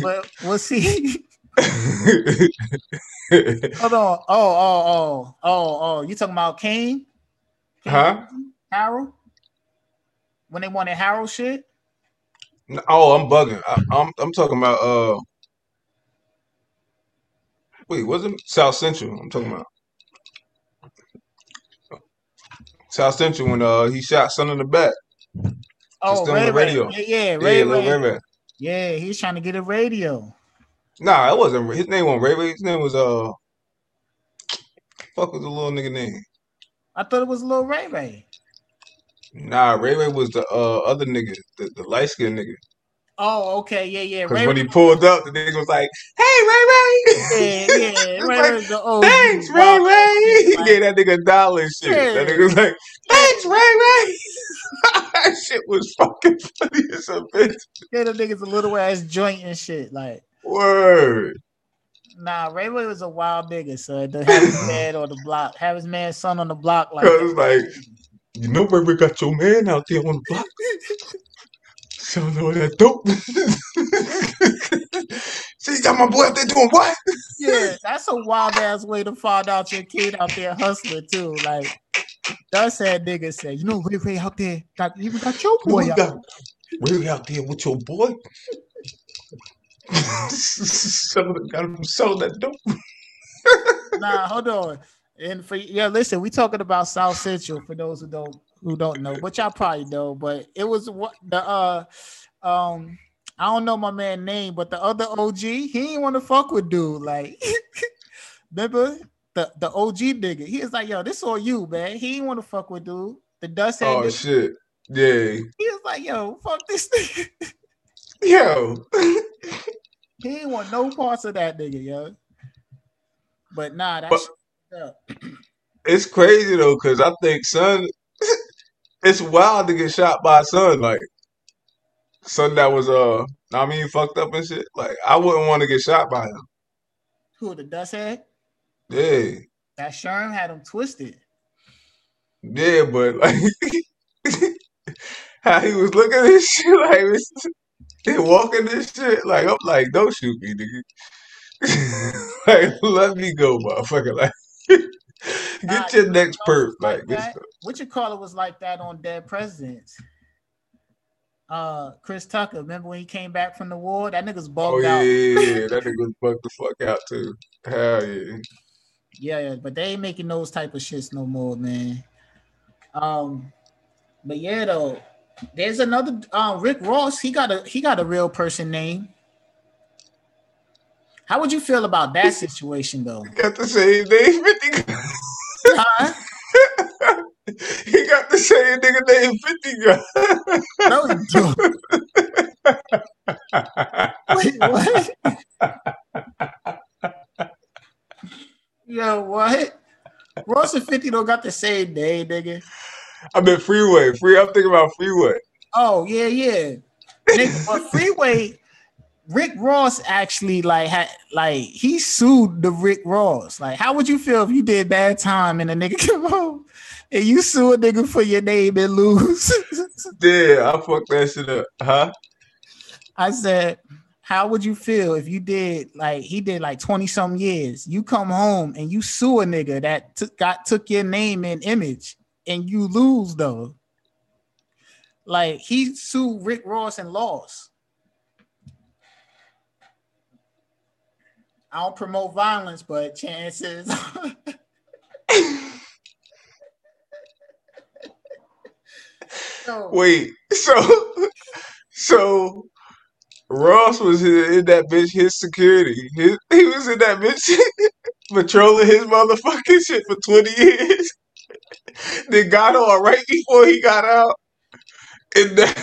But we'll see. Hold on. Oh, oh, oh, oh, oh. You talking about Caine? Caine Huh? Harold? When they wanted Harold shit? oh, I'm bugging. I, I'm I'm talking about uh. Wait, was it South Central? I'm talking about South Central when uh he shot son in the back. Oh, Ray the Ray. radio. Yeah, yeah, Yeah, Ray Ray. Ray Ray. Yeah, he's trying to get a radio. Nah, it wasn't. His name wasn't Ray Ray. His name was uh. Fuck was the little nigga name? I thought it was Lil Ray Ray. Nah, Ray Ray was the uh other nigga, the, the light skinned nigga. Oh, okay, yeah, yeah. Cause Ray when he pulled up, the nigga was like, "Hey, Ray Ray." Yeah, yeah. Ray like, Ray's the OG. Thanks, Ray Ray. He gave that nigga a dollar and shit. That Yeah. nigga was like, "Thanks, Ray Ray." that shit was fucking funny as a bitch. Get the niggas a little ass joint and shit. Like, Word. nah, Ray Ray was a wild nigga, so to have his man on the block, have his man son on the block like like, you know, where we got your man out there on the block. Selling all that dope. See, you got my boy out there doing what? Yeah, that's a wild ass way to find out your kid out there hustling too. Like, that's that nigga say, you know, Ray Ray out there got even got your Boy, out. got Ray out there with your boy. selling, got him selling that dope. nah, hold on. And for yeah, listen, we talking about South Central for those who don't who don't know, but y'all probably know. But it was what the uh um I don't know my man name, but the other OG, he didn't want to fuck with dude. Like, remember the the OG nigga? He was like, yo, this all you, man. He didn't want to fuck with dude. The dust Oh nigga, shit. Yeah. he was like, yo, fuck this nigga. Yo. he didn't want no parts of that nigga, yo. But nah, But- that's up. It's crazy though, cause I think son it's wild to get shot by son, like son that was uh I mean fucked up and shit. Like I wouldn't want to get shot by him. Who the dust head? Yeah. That Sherm had him twisted. Yeah, but like how he was looking at this shit like he walking this shit like I'm like don't shoot me nigga like let me go motherfucker like get your you next perp like like. What you call it was like that on Dead Presidents. Uh, Chris Tucker. Remember when he came back from the war? That nigga's oh bugged yeah, out. yeah, yeah that nigga was fucked the fuck out too hell yeah Yeah, yeah, but they ain't making those type of shits no more, man. Um, but yeah, though, there's another um Rick Ross. He got a he got a real person name. How would you feel about that situation, though? got the same name 50 Huh? he got the same nigga name 50 guy. No, you don't. Wait, what? Yo, what? Ross and 50 don't got the same name, nigga. I mean freeway. Free I'm thinking about freeway. Oh, yeah, yeah. Nigga, but Freeway, Rick Ross actually like had like he sued the Rick Ross. Like, how would you feel if you did bad time and a nigga come home and you sue a nigga for your name and lose? Yeah, I fucked that shit up. Huh? I said, how would you feel if you did like he did like 20 some years? You come home and you sue a nigga that took got took your name and image and you lose though. Like he sued Rick Ross and lost. I don't promote violence, but chances. Yo, Wait, so so Ross was in that bitch his security. His, he was in that bitch patrolling his motherfucking shit for 20 years. then got on right before he got out. And now,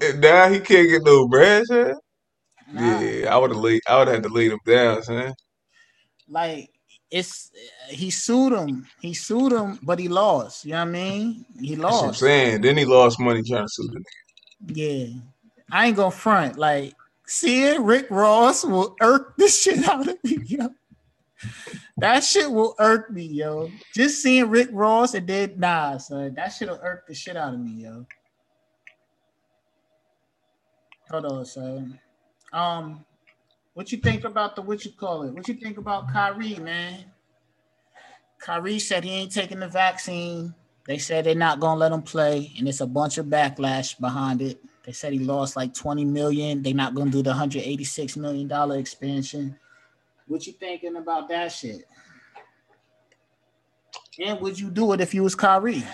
and now he can't get no bread, son. Nah. Yeah, I would have laid I would have had to lay him down, son. like it's he sued him. He sued him, but he lost. You know what I mean? He That's what I'm saying. Then he lost money trying to sue the nigga. Yeah. I ain't gonna front. Like seeing Rick Ross will irk the shit out of me, yo. That shit will irk me, yo. Just seeing Rick Ross and then nah, son. That shit'll irk the shit out of me, yo. Hold on, son. Um, what you think about the what you call it? What you think about Kyrie, man? Kyrie said he ain't taking the vaccine. They said they're not gonna let him play, and it's a bunch of backlash behind it. They said he lost like 20 million. They're not gonna do the 186 million dollar expansion. What you thinking about that shit? And would you do it if you was Kyrie?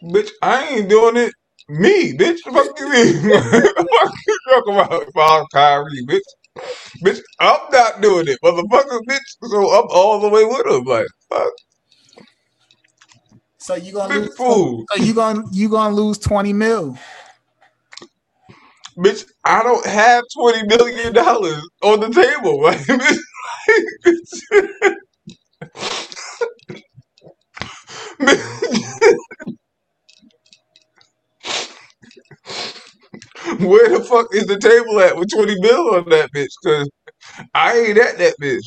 Bitch, I ain't doing it. Me, bitch. Fuck you mean? Fuck you talking about about Kyrie, bitch. Bitch, I'm not doing it, motherfucker, bitch. So I'm all the way with him. Like, fuck, So you gonna big lose? fool. So you gonna you gonna lose 20 mil? Bitch, I don't have twenty million dollars on the table. Like, bitch. Bitch. Where the fuck is the table at with 20 mil on that bitch? Cause I ain't at that bitch.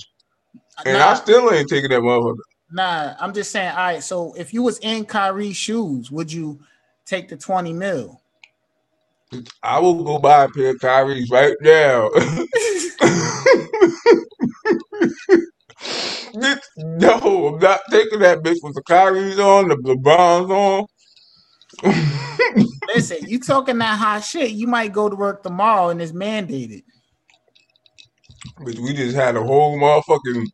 And I still ain't taking that motherfucker. nah. I'm just saying. All right. So if you was in Kyrie's shoes, would you take the 20 mil? I will go buy a pair of Kyrie's right now. No, I'm not taking that bitch with the Kyrie's on, the LeBron's on. Listen, you talking that hot shit, you might go to work tomorrow and it's mandated. Bitch, we just had a whole motherfucking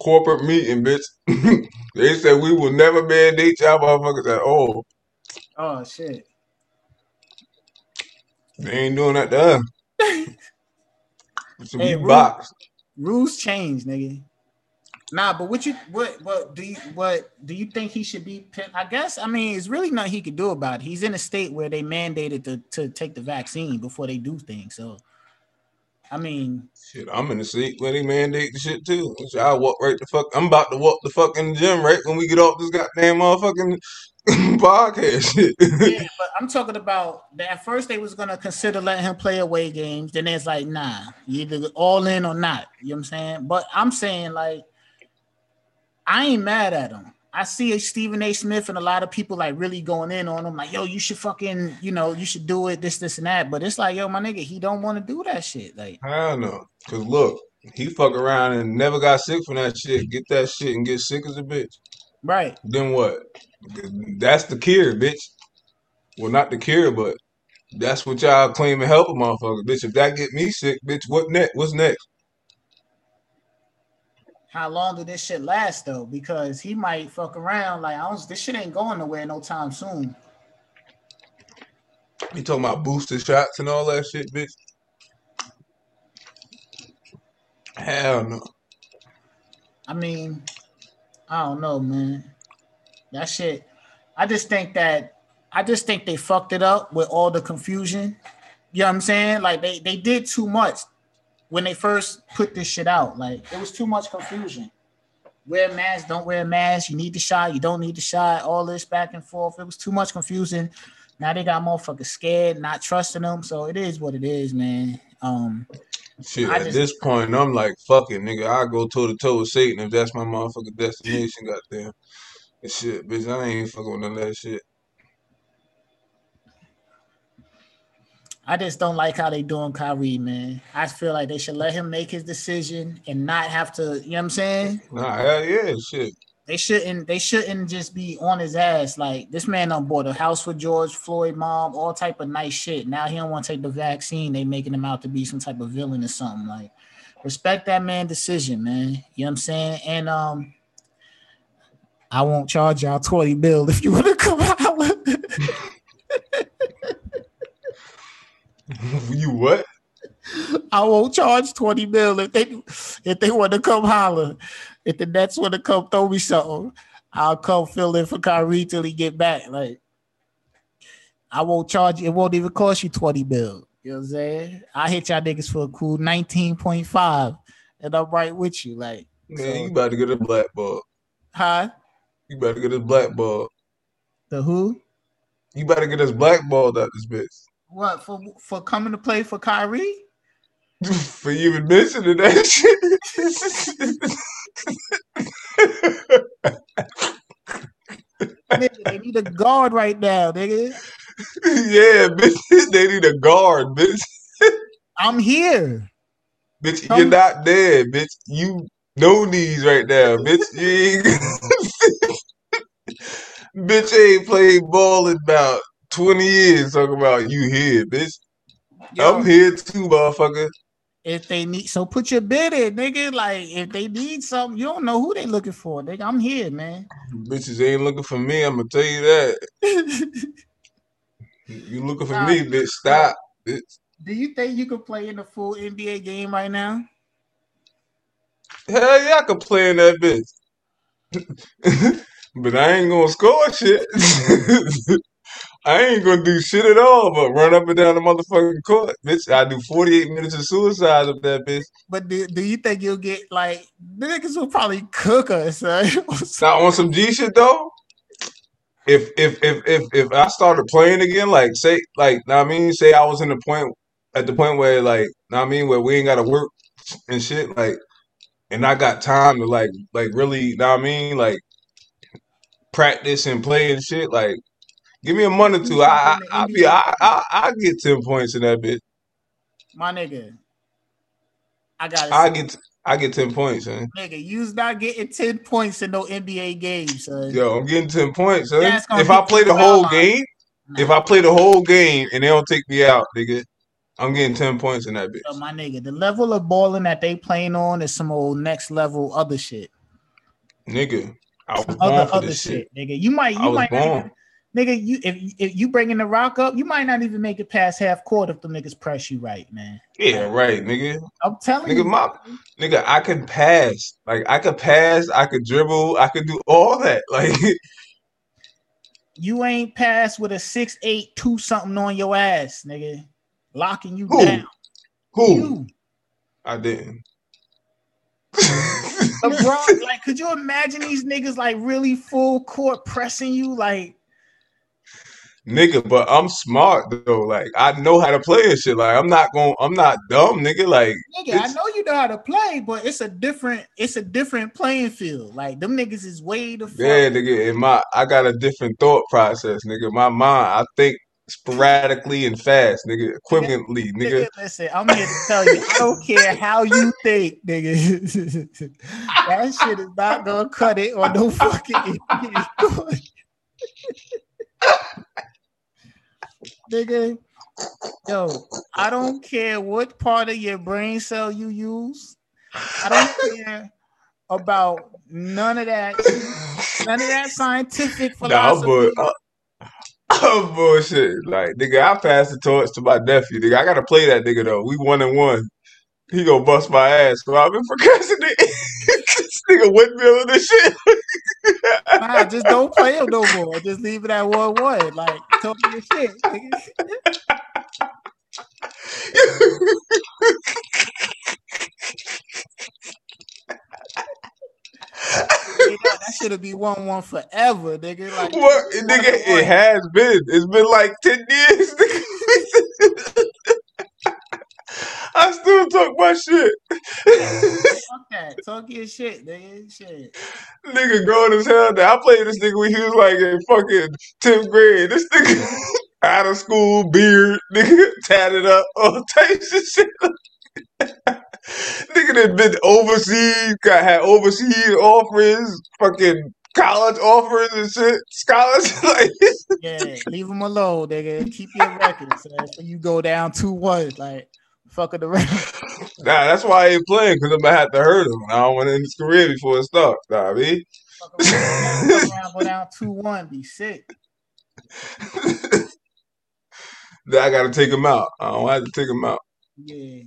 corporate meeting, bitch. they said we will never mandate y'all motherfuckers at all. Oh shit. They ain't doing that to us. So Hey, we Ru- box. Rules change, nigga. Nah, but what you what what do you what do you think he should be? I guess I mean it's really nothing he could do about it. He's in a state where they mandated to to take the vaccine before they do things. So, I mean, Shit, I'm in the seat where they mandate the shit too. I walk right the fuck. I'm about to walk the fuck in the gym right when we get off this goddamn motherfucking podcast shit. yeah, but I'm talking about that. At first, they was gonna consider letting him play away games. Then it's like, nah, you either all in or not. You know what I'm saying? But I'm saying like, I ain't mad at him. I see a Stephen A. Smith and a lot of people like really going in on him, like, yo, you should fucking, you know, you should do it, this, this, and that. But it's like, yo, my nigga, he don't want to do that shit. Like, I don't know. Cause look, he fuck around and never got sick from that shit. Get that shit and get sick as a bitch. right. Then what? That's the cure, bitch. Well, not the cure, but that's what y'all claim to help a motherfucker, bitch. If that get me sick, bitch, what next? What's next? How long did this shit last though? Because he might fuck around. Like, I don't, this shit ain't going nowhere no time soon. You talking about booster shots and all that shit, bitch? Hell no. I mean, I don't know, man. That shit. I just think that I just think they fucked it up with all the confusion. You know what I'm saying? Like they they did too much when they first put this shit out. Like it was too much confusion. Wear a mask, don't wear a mask. You need the shot, you don't need the shot. All this back and forth. It was too much confusion. Now they got motherfuckers scared, not trusting them. So it is what it is, man. Um, Shit, I at just- this point, I'm like, fuck it, nigga. I go toe to toe with Satan if that's my motherfucking destination, goddamn. And shit, bitch, I ain't fucking with none of that shit. I just don't like how they doing Kyrie, man. I feel like they should let him make his decision and not have to, you know what I'm saying? Nah, hell yeah, shit. They shouldn't they shouldn't just be on his ass. Like this man on board a house for George Floyd mom, all type of nice shit. Now he don't want to take the vaccine. They making him out to be some type of villain or something. Like respect that man decision, man. You know what I'm saying? And um I won't charge y'all 20 bill if you want to come out. you what? I won't charge 20 mil if they if they want to come holler. If the Nets want to come throw me something, I'll come fill in for Kyrie till he get back. Like I won't charge it won't even cost you 20 mil. You know what I'm saying? I hit y'all niggas for a cool 19.5 and I'm right with you. Like Man, you about to get a black ball. Huh? You better get us blackballed. The who? You better get us blackballed out this bitch. What for? For coming to play for Kyrie? For you even mentioning that shit. Nigga, they need a guard right now, nigga. yeah, bitch. They need a guard, bitch. I'm here. Bitch, Come- you're not dead, bitch. You no knees right now, bitch. You ain't... bitch ain't played ball in about 20 years talking about you here, bitch. Yo, I'm here too, motherfucker. if they need, so put your bid in, nigga. Like if they need something, you don't know who they looking for, nigga. I'm here, man. Bitches ain't looking for me, I'm gonna tell you that. You looking for Nah, me, bitch. Stop. Bitch. Do you think you could play in the full NBA game right now? Hell yeah, I could play in that bitch. but I ain't gonna score shit. I ain't gonna do shit at all but run up and down the motherfucking court. Bitch, I do 48 minutes of suicide up that bitch. But do, do you think you'll get like the niggas will probably cook us? Uh, Son. Now on some G shit though, if if if if if I started playing again, like say like know what I mean, say I was in the point at the point where like know what I mean, where we ain't gotta work and shit, like and I got time to like like really know what I mean, like practice and play and shit, like give me a month or two. I I I be I I I get ten points in that bitch. My nigga, I got I get I get ten points, son. nigga. You's not getting ten points in no NBA game, son. Yo, I'm getting ten points, son. That's gonna If I hit play the whole line. game, if I play the whole game and they don't take me out, nigga, I'm getting ten points in that bitch. Yo, my nigga, the level of balling that they playing on is some old next level other shit. Nigga, I was Some born other for other this shit. shit. nigga. You might, I you was might, not born. Nigga. You if if you bringing the rock up, you might not even make it past half court if the niggas press you right, man. Yeah, right, nigga. I'm telling Nigga, you, my nigga, I could pass. Like I could pass, I could dribble, I could do all that. Like you ain't passed with a six eight two something on your ass, nigga, locking you Who? down. who? You, I didn't. LeBron, like, could you imagine these niggas like really full court pressing you? Like, nigga, but I'm smart though. Like I know how to play and shit. Like I'm not going I'm not dumb, nigga. Like nigga, I know you know how to play, but it's a different, it's a different playing field. Like, them niggas is way the fuck. Yeah, nigga, in my I got a different thought process, nigga. My mind, I think sporadically and fast, nigga, equivalently, nigga. Nigga, listen, I'm here to tell you, I don't care how you think, nigga. that shit is not gonna cut it on no fucking nigga. Yo, I don't care what part of your brain cell you use. I don't care about none of that. None of that scientific Nah, philosophy. bull- uh, I'm bullshit. Like, nigga, I passed the torch to my nephew. Nigga, I gotta play that nigga though. We one and one. He gonna bust my ass. So I've been procrastinating. Nigga windmilling this shit. Nah, just don't play him no more. Just leave it at one one. Like talking your shit. nigga. You know, that should have be one one forever, nigga. Like What, nigga? It has been. It's been like ten years. I still talk my shit. Fuck that. Talk your shit, nigga. Shit. nigga grown as hell now. I played this nigga when he was like in fucking 10th grade. This nigga out of school, beard, nigga, tatted up, all types of shit. nigga that been overseas, got had overseas offers, fucking college offers and shit, scholars. like, Yeah, leave him alone, nigga. Keep your records. So you go down two one, like fucking around. nah, that's why I ain't playing, because I'm gonna have to hurt him. I don't want to end his career before it starts, nah, I mean. Fuck around, go down two one, be sick. Then I gotta take him out. I don't have to take him out. Yeah.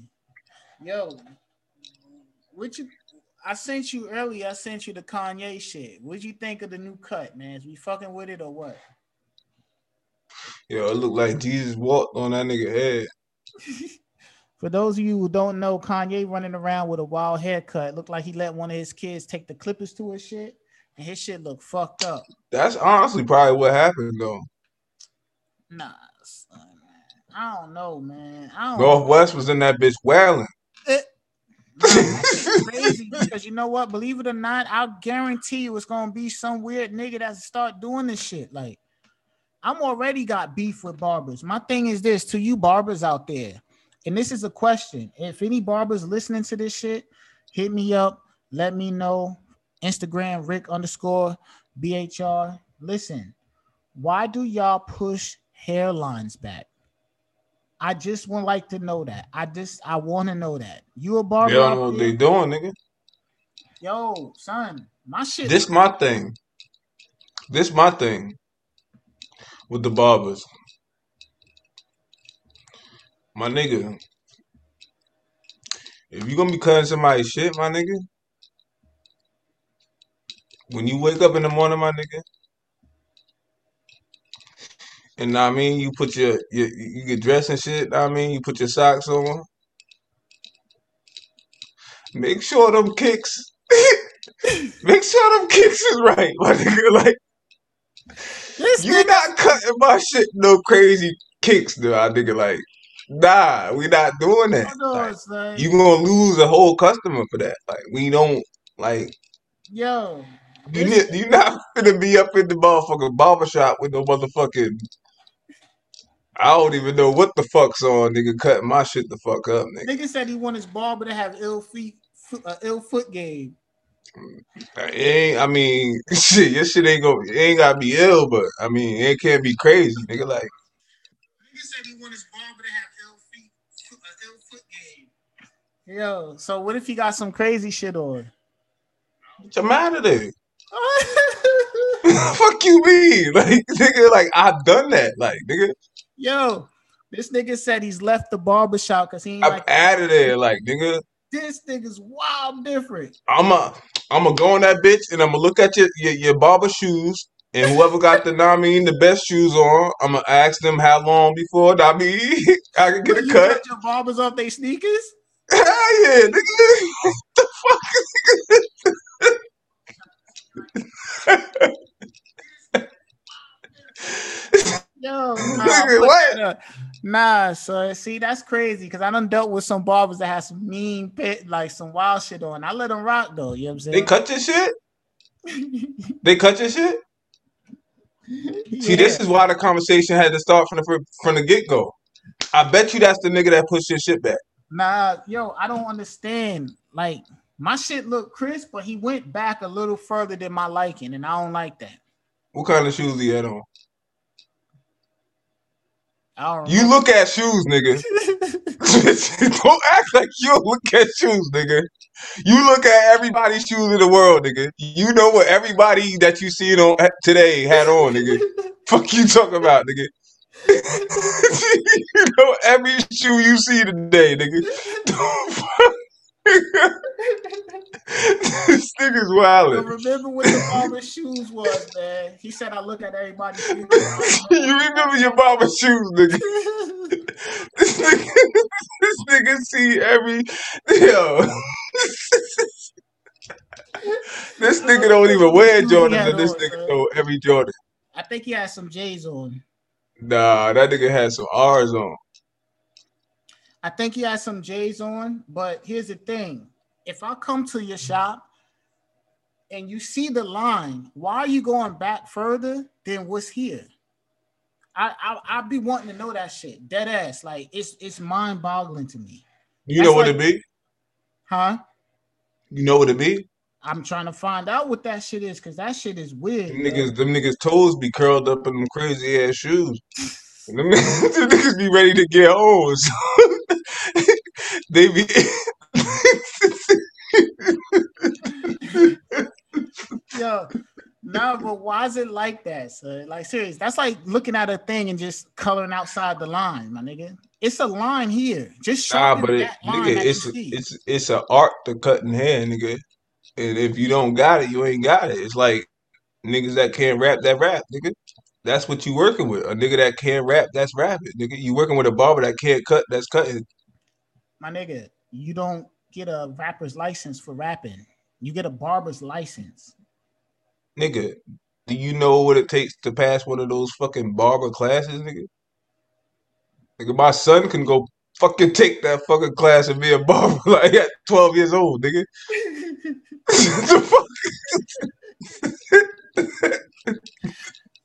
Yo, what you I sent you earlier, I sent you the Kanye shit. What'd you think of the new cut, man? Is we fucking with it or what? Yo, it looked like Jesus walked on that nigga head. For those of you who don't know, Kanye running around with a wild haircut. Looked like he let one of his kids take the clippers to his shit, and his shit look fucked up. That's honestly probably what happened though. Nah, son, man. I don't know, man. I don't North West was in that bitch wailing. It, nah, that crazy because you know what? Believe it or not, I guarantee you it's gonna be some weird nigga that start doing this shit. Like, I'm already got beef with barbers. My thing is this to you barbers out there, and this is a question. If any barbers listening to this shit, hit me up, let me know. Instagram Rick underscore BHR. Listen, why do y'all push hairlines back? I just would like to know that. I just I want to know that. You a barber? out know what they doing, nigga. Yo, son, my shit. This my thing. This my thing with the barbers. My nigga. If you gonna be cutting somebody's shit, my nigga, when you wake up in the morning, my nigga, and I mean, you put your, your you get dressed and shit, I mean, you put your socks on. Make sure them kicks, make sure them kicks is right, my nigga. Like this you nigga, not cutting my shit no crazy kicks, dude. I nigga like, nah, we not doing that. Like son. you gonna lose a whole customer for that. Like we don't like Yo, you. this You not gonna be up in the motherfucking barbershop with no motherfucking. I don't even know what the fuck's on, nigga. Cutting my shit the fuck up, nigga. nigga said he want his barber to have ill feet, fo- uh, ill foot game. It ain't. I mean, shit. Your shit ain't gonna. It ain't gotta be ill, but I mean, it can't be crazy, nigga. Like Yo, so what if he got some crazy shit on? what's the matter there? fuck you mean? Like nigga, like I've done that. Like nigga, Yo, this nigga said he's left the barber shop because he ain't I'm like out of there. Like nigga, this nigga's wild different. I'm a, I'm gonna go on that bitch and I'm gonna look at your your, your barber shoes and whoever got the, know what I mean, the best shoes on. I'm gonna ask them how long before, what I can get a you cut. your barbers off their sneakers? Hell yeah, nigga. What the Yo, nah, Nigga, put what? that. Nah, so see, that's crazy because I done dealt with some barbers that have some mean pit, like some wild shit on. I let them rock though, you know what I'm saying? They saying? cut your shit? They cut your shit? See, this is why the conversation had to start from the fir- from the get go. I bet you that's the nigga that pushed your shit back. Nah, yo, I don't understand. Like my shit look crisp, but he went back a little further than my liking, and I don't like that. What kind of shoes he had on? I don't You look at shoes, nigga. don't act like you look at shoes, nigga. You look at everybody's shoes in the world, nigga. You know what everybody that you seen on today had on, nigga. Fuck you talking about, nigga. You know every shoe you see today, nigga. this nigga's wild. remember what the barber shoes was, man? He said I look at everybody's shoes. you remember your mama's shoes, nigga. This nigga, this nigga see every yo. this nigga don't even wear Jordans, and this nigga know every Jordan. I think he had some J's on. Nah, that nigga had some R's on. I think he had some J's on, but here's the thing. If I come to your shop and you see the line, why are you going back further than what's here? I I I be wanting to know that shit. Dead ass. Like it's it's mind boggling to me. You That's know what like- it be? Huh? You know what it be? I'm trying to find out what that shit is because that shit is weird. Them niggas, them niggas toes be curled up in them crazy ass shoes. And them, them niggas be ready to get. So they be. Yo, no, but why is it like that? So, like, serious. That's like looking at a thing and just coloring outside the line, my nigga. It's a line here. Just show Nah, but it, nigga, it's a, it's it's an art to cutting hair, nigga. And if you don't got it, you ain't got it. It's like niggas that can't rap that rap, nigga. That's what you working with. A nigga that can't rap, that's rapping, nigga. You working with a barber that can't cut, that's cutting. My nigga, you don't get a rapper's license for rapping. You get a barber's license. Nigga, do you know what it takes to pass one of those fucking barber classes, nigga? Nigga, my son can go fucking take that fucking class and be a barber like at 12 years old, nigga. The fuck?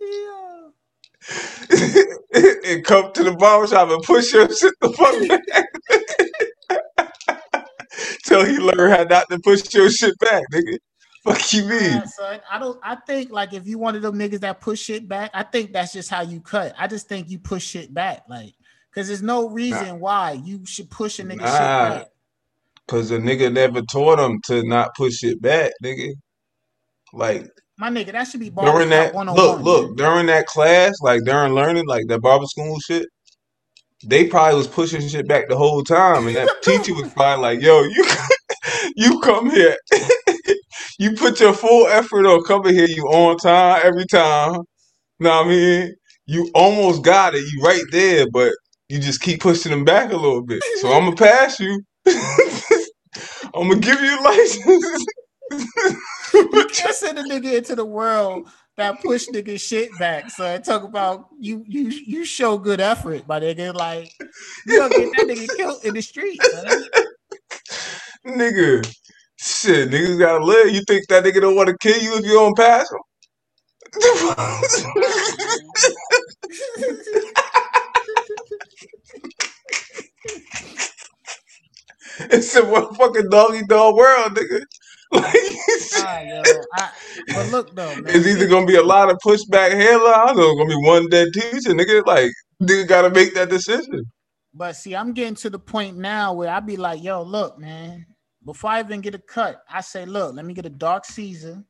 yeah. and come to the barber shop and push your shit the fuck back. Till he learn how not to push your shit back, nigga. Fuck you mean? Yeah, son. I don't. I think like if you one of them niggas that push shit back, I think that's just how you cut. I just think you push shit back, like, cause there's no reason why you should push a nigga shit back. Cause the nigga never taught him to not push it back, nigga. Like My nigga, that should be during that one look, look, during that class, like during learning, like that barber school shit, they probably was pushing shit back the whole time, and that teacher was probably like, "Yo, you you come here, you put your full effort on coming here, you on time every time. Know what I mean? You almost got it, you right there, but you just keep pushing them back a little bit. So I'm gonna pass you. I'm gonna give you a license. You can't send a nigga into the world that push nigga shit back. So talk about you you you show good effort, my nigga. Like you gonna get that nigga killed in the street. son. Nigga, shit, niggas gotta live. You think that nigga don't want to kill you if you don't pass him? it's a fucking doggy dog world, nigga. Like, yo, I, but look though, man. it's either gonna be a lot of pushback headlines or gonna be one dead teacher, nigga. Like, nigga gotta make that decision. But see, I'm getting to the point now where I be like, yo, look, man, before I even get a cut, I say, look, let me get a dark Caesar.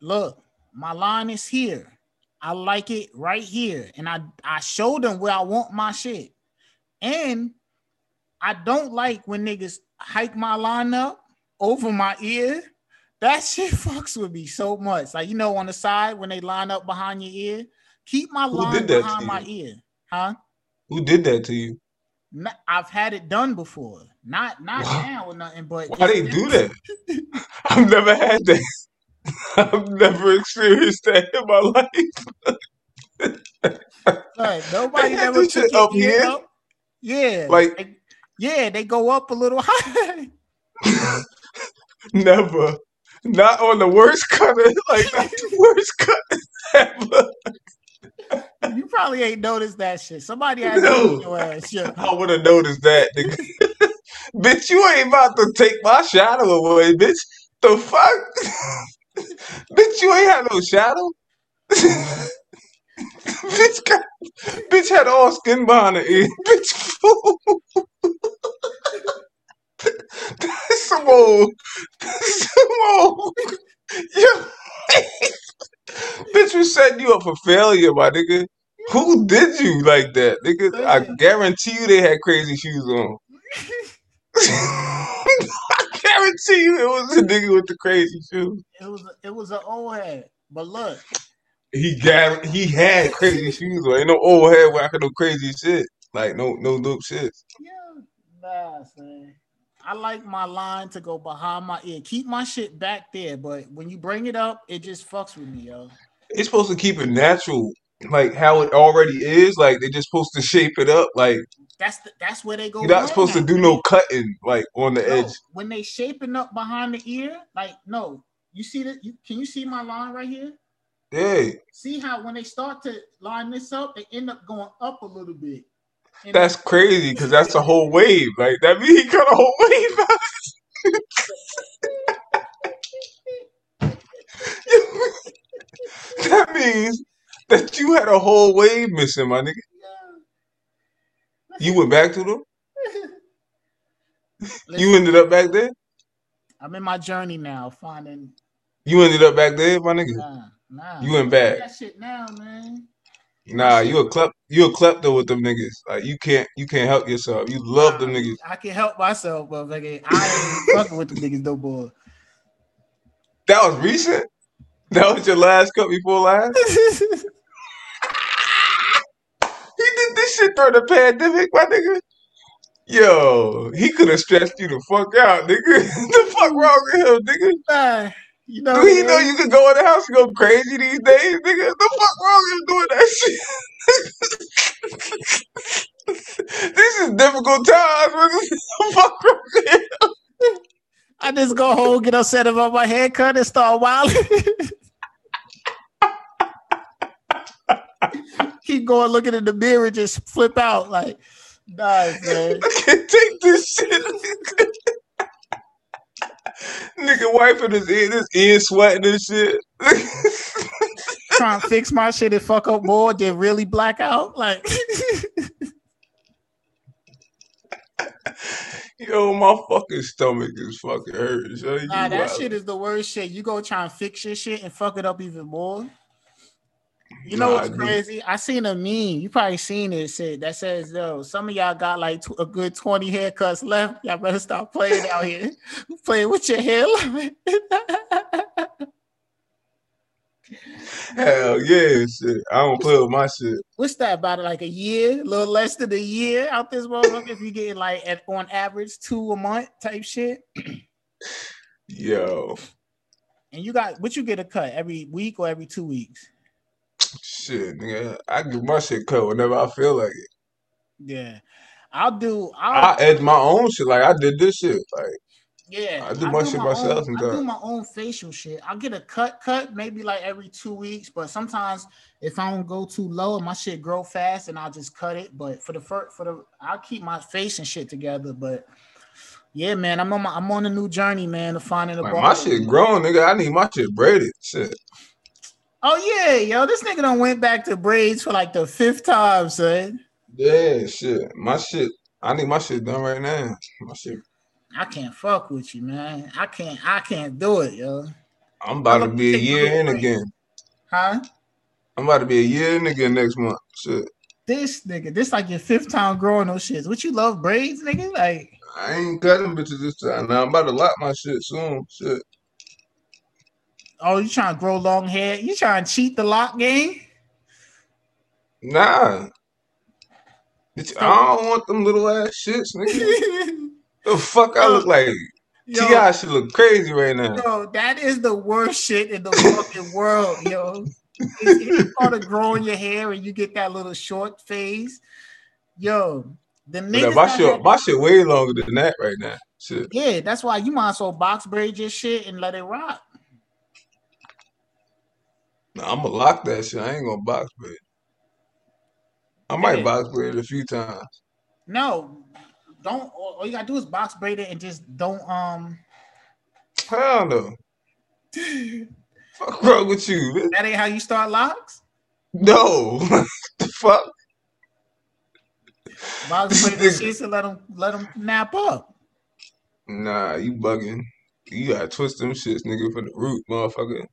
Look, my line is here. I like it right here. And I, I show them where I want my shit. And I don't like when niggas hike my line up over my ear. That shit fucks with me so much. Like, you know, on the side when they line up behind your ear, keep my Who line behind my ear. Huh? Who did that to you? I've had it done before. Not not Why- now or nothing, but Why they do that? I've never had that. I've never experienced that in my life. Son, nobody ever took your up ear here? up. Yeah, Like- they- yeah, they go up a little high. Never. Not on the worst cutter, like not the worst cut ever. you probably ain't noticed that shit. Somebody had No. to your ass. Yeah. I would have noticed that, nigga. bitch, you ain't about to take my shadow away, bitch. The fuck? bitch, you ain't had no shadow. bitch, got, bitch had all skin behind the ear. Bitch, fool. That's some old. That's some old. Yeah. bitch was setting you up for failure, my nigga. Who did you like that, nigga? I guarantee you they had crazy shoes on. I guarantee you it was a nigga with the crazy shoes. It was a, it was an old head. But look, He got he had crazy shoes on. Ain't no old head rocking no crazy shit. Like no no dope shit. yeah, nah, son. I like my line to go behind my ear. Keep my shit back there, but when you bring it up, it just fucks with me, yo. It's supposed to keep it natural, like how it already is. Like they're just supposed to shape it up. Like That's the, that's where they go. you're not supposed to do no cutting like on the No, edge. when they shaping up behind the ear, like no, you see that? You, can you see my line right here? Yeah, See how when they start to line this up, they end up going up a little bit. And that's crazy because that's a whole wave. Like that means he cut a whole wave out. that means that you had a whole wave missing, my nigga. You went back to them. You ended up back there. I'm in my journey now, finding You ended up back there, my nigga. nah, nah. You went back. That shit now, man. Nah, you a klep, you a klepto with them niggas. Like you can't, you can't help yourself. You love them Nah, niggas. I can help myself, but nigga, I ain't fucking with the niggas no more. That was recent. That was your last cut before last. He did this shit during the pandemic, my nigga. Yo, he could have stressed you the fuck out, nigga. the fuck wrong with him, nigga? Nah, you know, Do you know you could go in the house and go crazy these days, nigga? The fuck wrong with doing that shit? this is difficult times. What the fuck wrong? I just go home, get upset about my haircut, and start wilding. Keep going, looking in the mirror, just flip out like, nah, man. I can't take this shit. Nigga wiping his ear, his ear sweating and shit. Trying to fix my shit and fuck up more, then really black out. Like, Yo, my fucking stomach is fucking hurting. So you nah, that wild. shit is the worst shit. You go try and fix your shit and fuck it up even more. You know Nah, what's crazy? I seen a meme. You probably seen it. Said that says, "Yo, some of y'all got like tw- a good twenty haircuts left. Y'all better stop playing out here, playing with your hair." Hell yeah, shit. I don't play with my shit. What's that about? Like a year, a little less than a year out this motherfucker. If you get like at, on average two a month type shit, Yo, and you got what you get a cut every week or every two weeks. Shit, nigga. I get my shit cut whenever I feel like it. Yeah, I'll do. I'll, I edit my own shit. Like I did this shit. Like Yeah, I do my shit myself Own, I do my own facial shit. I'll get a cut, cut maybe like every two weeks. But sometimes if I don't go too low and my shit grow fast, and I'll just cut it. But for the first, for the, I'll keep my face and shit together. But yeah, man, I'm on my, I'm on a new journey, man, to finding a Like, my shit grown, nigga. I need my shit braided. Shit. Oh yeah, yo, this nigga done went back to braids for like the fifth time, son. Yeah, shit. My shit. I need my shit done right now. My shit. I can't fuck with you, man. I can't, I can't do it, yo. I'm about to I'ma be a year in again. Huh? I'm about to be a year in again next month. Shit. This nigga, this like your fifth time growing those shits. What you love braids, nigga? Like. I ain't cutting bitches this time. Now I'm about to lock my shit soon. Shit. Oh, you trying to grow long hair? You trying to cheat the lock game? Nah. I don't want them little ass shits, nigga. The fuck I look like? Ti should look crazy right now. yo, that is the worst shit in the fucking world, yo. It's part of growing your hair and you get that little short phase. Yo, the niggas my shit, had- my shit way longer than that right now. Shit. yeah, that's why you might as well box braid your shit and let it rock. Nah, I'm gonna lock that shit. I ain't gonna box braid. I might Yeah. box braid it a few times. No, don't. All all you gotta do is box braid it and just don't. Um, Hell no. Fuck wrong with you? bitch? ain't how you start locks. No. the fuck? Box braid the shits and let them let them nap up. Nah, you bugging. You gotta twist them shits, nigga, from the root, motherfucker.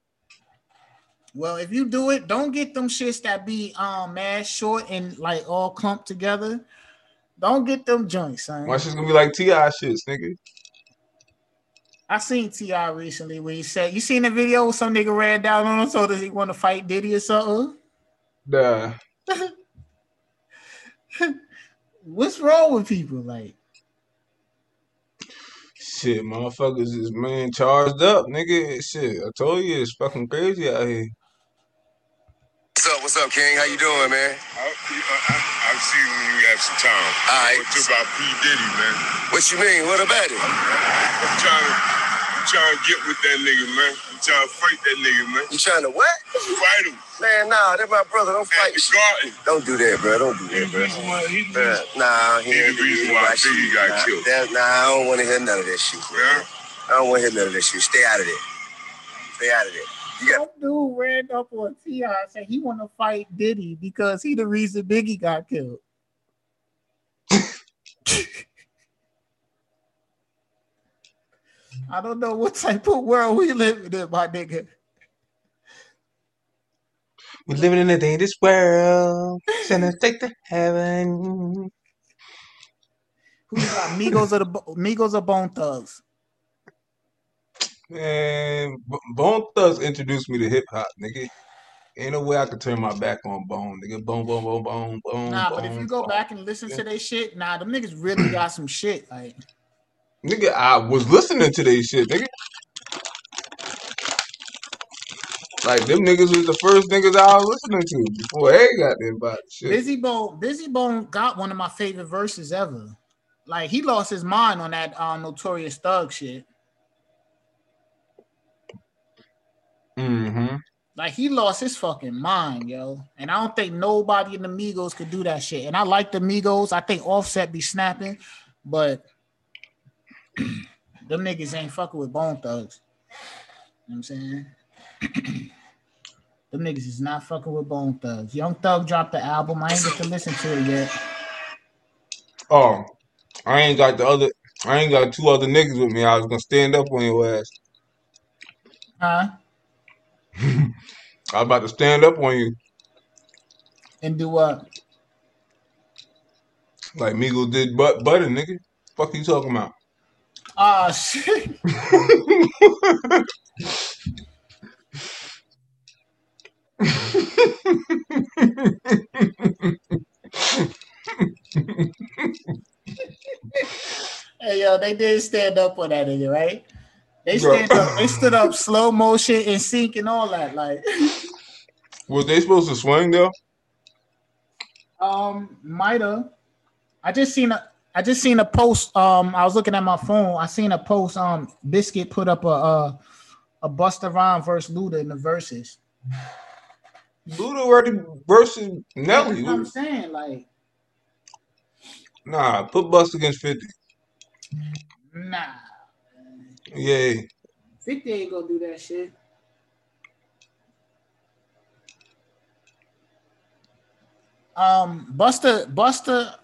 Well, if you do it, don't get them shits that be um mad short and like all clumped together. Don't get them joints, son. My shit's gonna be like Ti shits, nigga. I seen Ti recently where he said, "You seen the video where some nigga ran down on him so that he want to fight Diddy or something." Nah. What's wrong with people? Like, Shit, motherfuckers is man charged up, nigga. Shit, I told you it's fucking crazy out here. What's up? What's up, King? How you doing, man? I, I, I've seen when you have some time. All right. What's about P. Diddy, man? What you mean? What about it? I'm trying to, I'm trying to get with that nigga, man. I'm trying to fight that nigga, man. You trying to what? Fight him Man, nah, that's my brother. Don't at fight. the garden. Don't do that, bro. Don't do that, bro. reason why he's the Uh, nah, he He ain't the reason why shit. Biggie got nah, killed. That, nah, I don't want to hear none of that shit. Yeah? Man. I don't want to hear none of that shit. Stay out of there. Stay out of there. Some dude ran up on Ti and said he want to fight Diddy because he the reason Biggie got killed. I don't know what type of world we living in, my nigga. We're living in a dangerous world. Send us take to heaven. Who you got? Migos or the Migos or Bone Thugs? Man, B- Bone Thugs introduced me to hip hop, nigga. Ain't no way I could turn my back on Bone, nigga. Bone, bone, bone, bone, bone. Nah, but if bone, you go bone. back and listen to their shit, nah, them niggas really got some shit. Like, nigga, I was listening to they shit, nigga. Like them niggas was the first niggas I was listening to before they got there about shit. Bizzy Bone, Bizzy Bone got one of my favorite verses ever. Like, he lost his mind on that uh, Notorious Thug shit. Mm-hmm. Like he lost his fucking mind, yo. And I don't think nobody in the Migos could do that shit. And I like the Migos. I think Offset be snapping, but them niggas ain't fucking with Bone Thugs. You know what I'm saying? them niggas is not fucking with Bone Thugs. Young Thug dropped the album. I ain't get to listen to it yet. Oh, I ain't got the other. I ain't got two other niggas with me. I was gonna stand up on your ass. Huh? I was about to stand up on you, And do what? like Migos did, but butter, nigga. Fuck you talking about? Ah shit. Hey yo, they did stand up on that nigga, right? They stand up, they stood up slow motion and sync and all that. Like Was they supposed to swing though? um might have. I just seen a I just seen a post. Um I was looking at my phone. I seen a post. Um Biscuit put up a a, a Busta Rhymes versus Luda in the verses. Luda already versus That's Nelly. what I'm saying. Like, Nah, put Bust against Fifty. nah. Yeah, 50 ain't gonna do that shit. Um, Busta, Busta,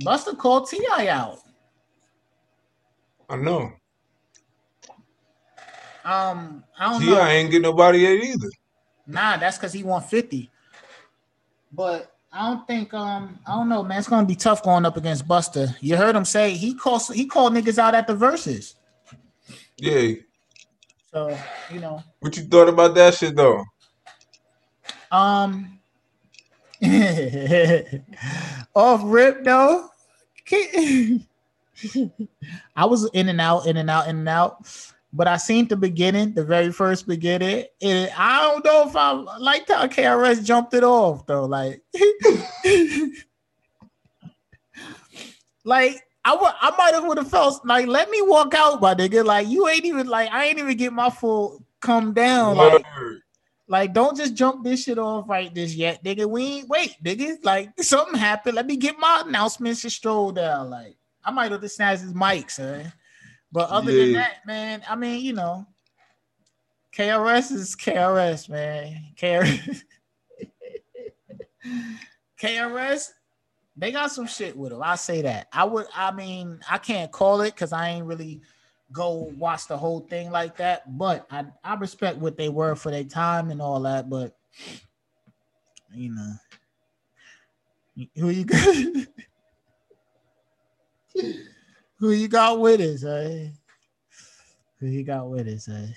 Busta called Ti out. I know. Um, I don't Ti know. Ti ain't get nobody yet either. Nah, that's because he won 50. But I don't think um I don't know, man. It's gonna be tough going up against Busta. You heard him say he called he called niggas out at the verses. Yeah. So you know, What you thought about that shit though? um off rip though. I was in and out, in and out, in and out. But I seen the beginning, the very first beginning. And I don't know if I like how KRS jumped it off though. Like, like I I might have would have felt like, let me walk out, my nigga. Like, you ain't even like, I ain't even get my full come down. Like, like, don't just jump this shit off right this yet, nigga. We ain't wait, nigga. Like, something happened. Let me get my announcements and stroll down. Like, I might have just snatched his mic, son. But other than that, man, I mean, you know, KRS is KRS, man. KRS, KRS, they got some shit with them. I say that. I would, I mean, I can't call it because I ain't really go watch the whole thing like that. But I, I respect what they were for their time and all that. But you know, who you got? who you got with us, eh? Who you got with us, eh?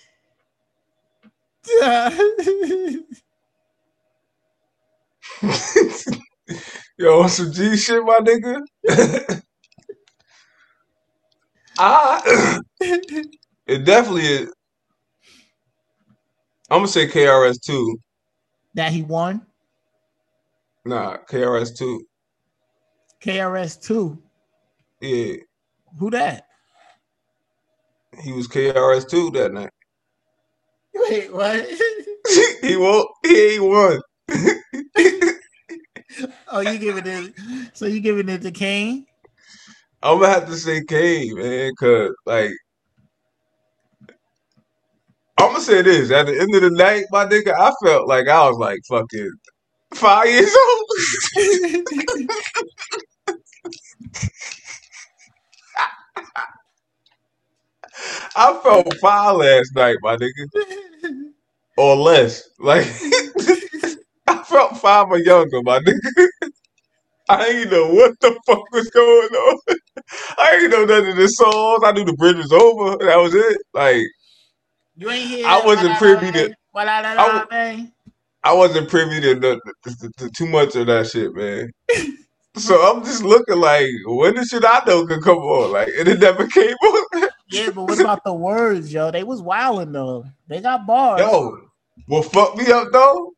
Yo, some G shit, my nigga. I it definitely is. I'm gonna say KRS two. that he won Nah, KRS two. KRS two. Yeah, Who that? he was KRS two that night. Wait, what? he won. He ain't won. oh, you giving it? So you giving it to Kane? I'm gonna have to say Kane, man, cause like I'm gonna say this. At the end of the night, my nigga, I felt like I was like fucking five years old. I felt five last night, my nigga, or less. Like I felt five or younger, my nigga. I ain't know what the fuck was going on. I ain't know none of the songs. I knew the bridge was over. That was it. Like You ain't hear. I wasn't privy to- Well, la, la, I la, w- man. I wasn't privy to, the, to, to too much of that shit, man. So I'm just looking like, when the shit I know could come on? Like, and it never came on. Yeah, but what about the words, yo? They was wilding though. They got bars. Yo, what fucked me up though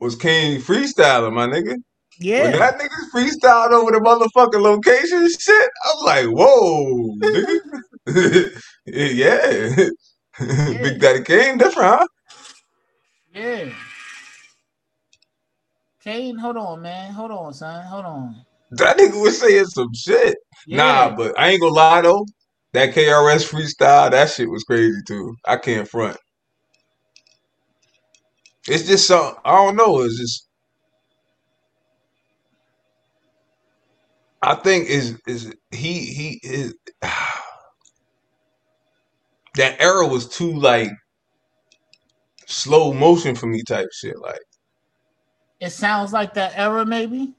was Kane freestyling, my nigga. When yeah. that nigga freestyled over the motherfucking location shit, I'm like, whoa, nigga. yeah. Big Daddy Kane different, huh? Yeah. Kane, hold on, man. Hold on, son. Hold on. That nigga was saying some shit. Yeah. Nah, but I ain't gonna lie though. That KRS freestyle, that shit was crazy too. I can't front. It's just some I don't know. It's just I think is is he he is that era was too like slow motion for me type shit. Like It sounds like that era, maybe.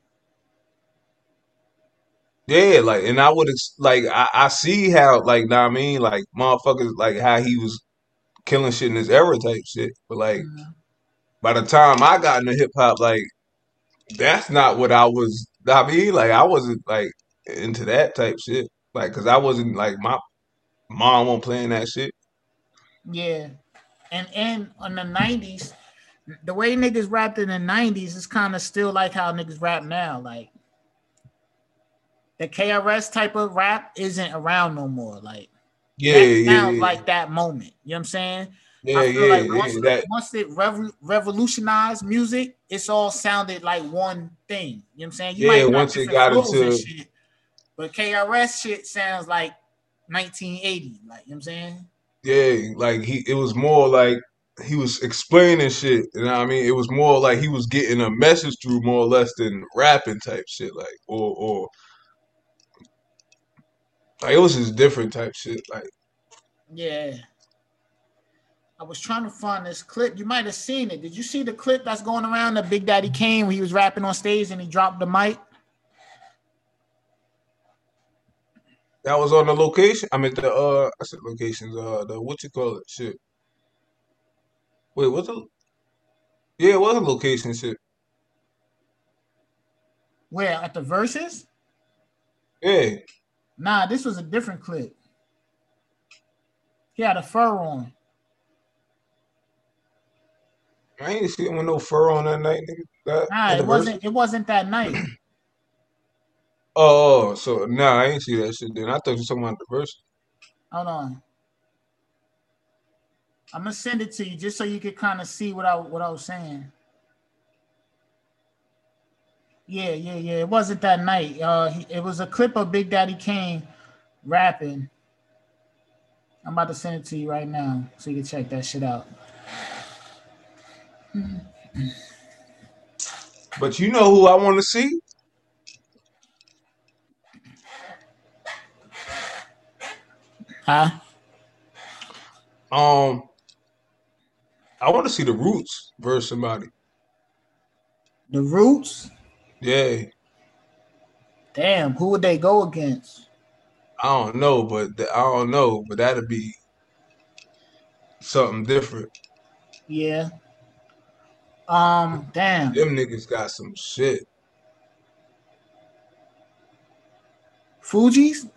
Yeah, like and I would like I, I see how like know what I mean like motherfuckers like how he was killing shit in his era type shit. But like Mhm. by the time I got into hip hop, like that's not what I was. I mean, like I wasn't like into that type shit. Like, cause I wasn't like my mom won't playing that shit. Yeah. And and on the nineties, the way niggas rapped in the nineties is kind of still like how niggas rap now. Like the KRS type of rap isn't around no more. Like Yeah, that yeah, sounds yeah, like that moment. You know what I'm saying? yeah, I feel yeah, like once, yeah. That once it revo- revolutionized music, it's all sounded like one thing. You know what I'm saying? You Yeah, might once it got into- shit, but KRS shit sounds like 1980. Like you know what I'm saying? yeah, like he, it was more like he was explaining shit. You know what I mean? It was more like he was getting a message through more or less than rapping type shit. Like, or or like it was just different type shit. Like, Yeah. I was trying to find this clip. You might have seen it. Did you see the clip that's going around that Big Daddy Kane when he was rapping on stage and he dropped the mic? that was on the location. I mean, the uh, I said locations. Uh, the what you call it? Shit. Wait, what's the? Yeah, it was a location shit. Where at the verses? Yeah, Nah, this was a different clip. He had a fur on. I ain't see him with no fur on that night, nigga. That, Nah, it wasn't. It wasn't that night. Oh, oh, so nah, I ain't see that shit. Then I thought you were talking about the verse. Hold on. I'm gonna send it to you just so you could kind of see what I what I was saying. Yeah, yeah, yeah. It wasn't that night. Uh, he- it was a clip of Big Daddy Kane rapping. I'm about to send it to you right now so you can check that shit out. But you know who I want to see? Huh? Um, I want to see the Roots versus somebody. The Roots. Yeah, Damn, who would they go against? I don't know, but th- I don't know, but that'd be something different. Yeah. Um. Damn. Them niggas got some shit. Fugees.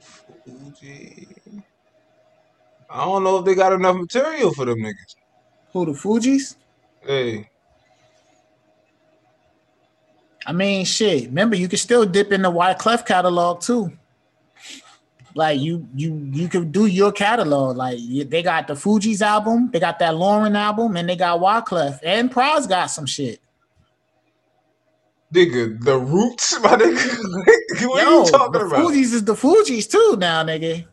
Fuji. I don't know if they got enough material for them niggas. Who the Fugees? Hey, I mean, shit. Remember, you can still dip in the Wyclef catalog too. Like you, you, you could do your catalog. Like you- they got the Fugees album, they got that Lauryn album, and they got Wyclef and Pras got some shit. nigga, the Roots, my nigga. what Yo, are you talking the about? Fugees is the Fugees too now, nigga.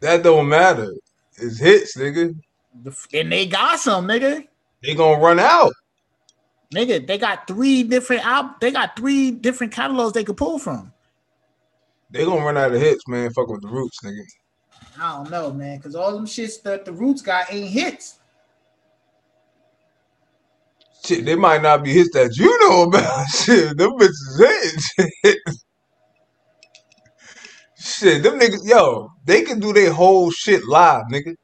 That don't matter. It's hits, nigga. And they got some, nigga. They gonna run out. Nigga, they got three different out. They got three different catalogs they could pull from. They gonna run out of hits, man. Fuck with the Roots, nigga. I don't know, man, because all them shits that the Roots got ain't hits. Shit, they might not be hits that you know about. Shit, them bitches hits. Shit, them niggas, yo, they can do their whole shit live, nigga.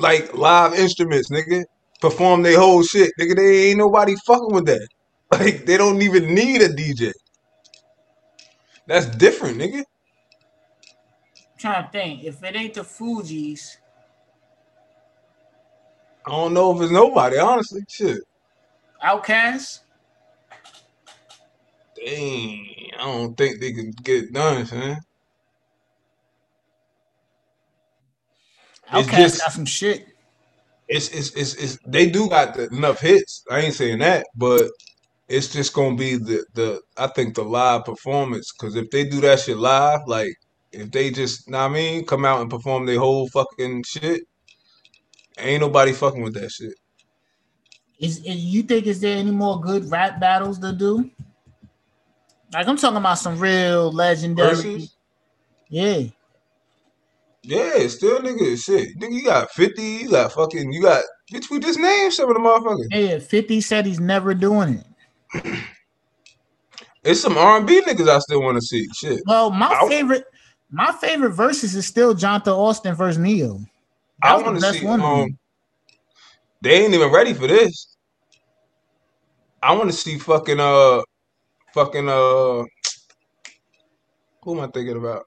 Like live instruments, nigga. Perform their whole shit, nigga. They ain't nobody fucking with that. Like they don't even need a DJ. That's different, nigga. trying to think. If it ain't the Fugees, I don't know if it's nobody, honestly. Shit. Outkast, Dang, I don't think they can get it done, man. It's Outkast just got some shit. it's it's it's, it's they do got the, enough hits. I ain't saying that, but it's just gonna be the the I think the live performance. Cause if they do that shit live, like if they just, know what I mean, come out and perform their whole fucking shit, ain't nobody fucking with that shit. Is, is you think is there any more good rap battles to do? Like I'm talking about some real legendary. Versus, Yeah. Yeah, still nigga, shit. Nigga, you got fifty, you got fucking, you got. Bitch, we just named some of the motherfuckers. Yeah, 50 said he's never doing it. It's some R and B niggas I still want to see. Shit, Well, my I- favorite, my favorite verses is still Johntá Austin versus Ne-Yo. That I want to see. one. Um, they ain't even ready for this. I want to see fucking uh, fucking uh, who am I thinking about?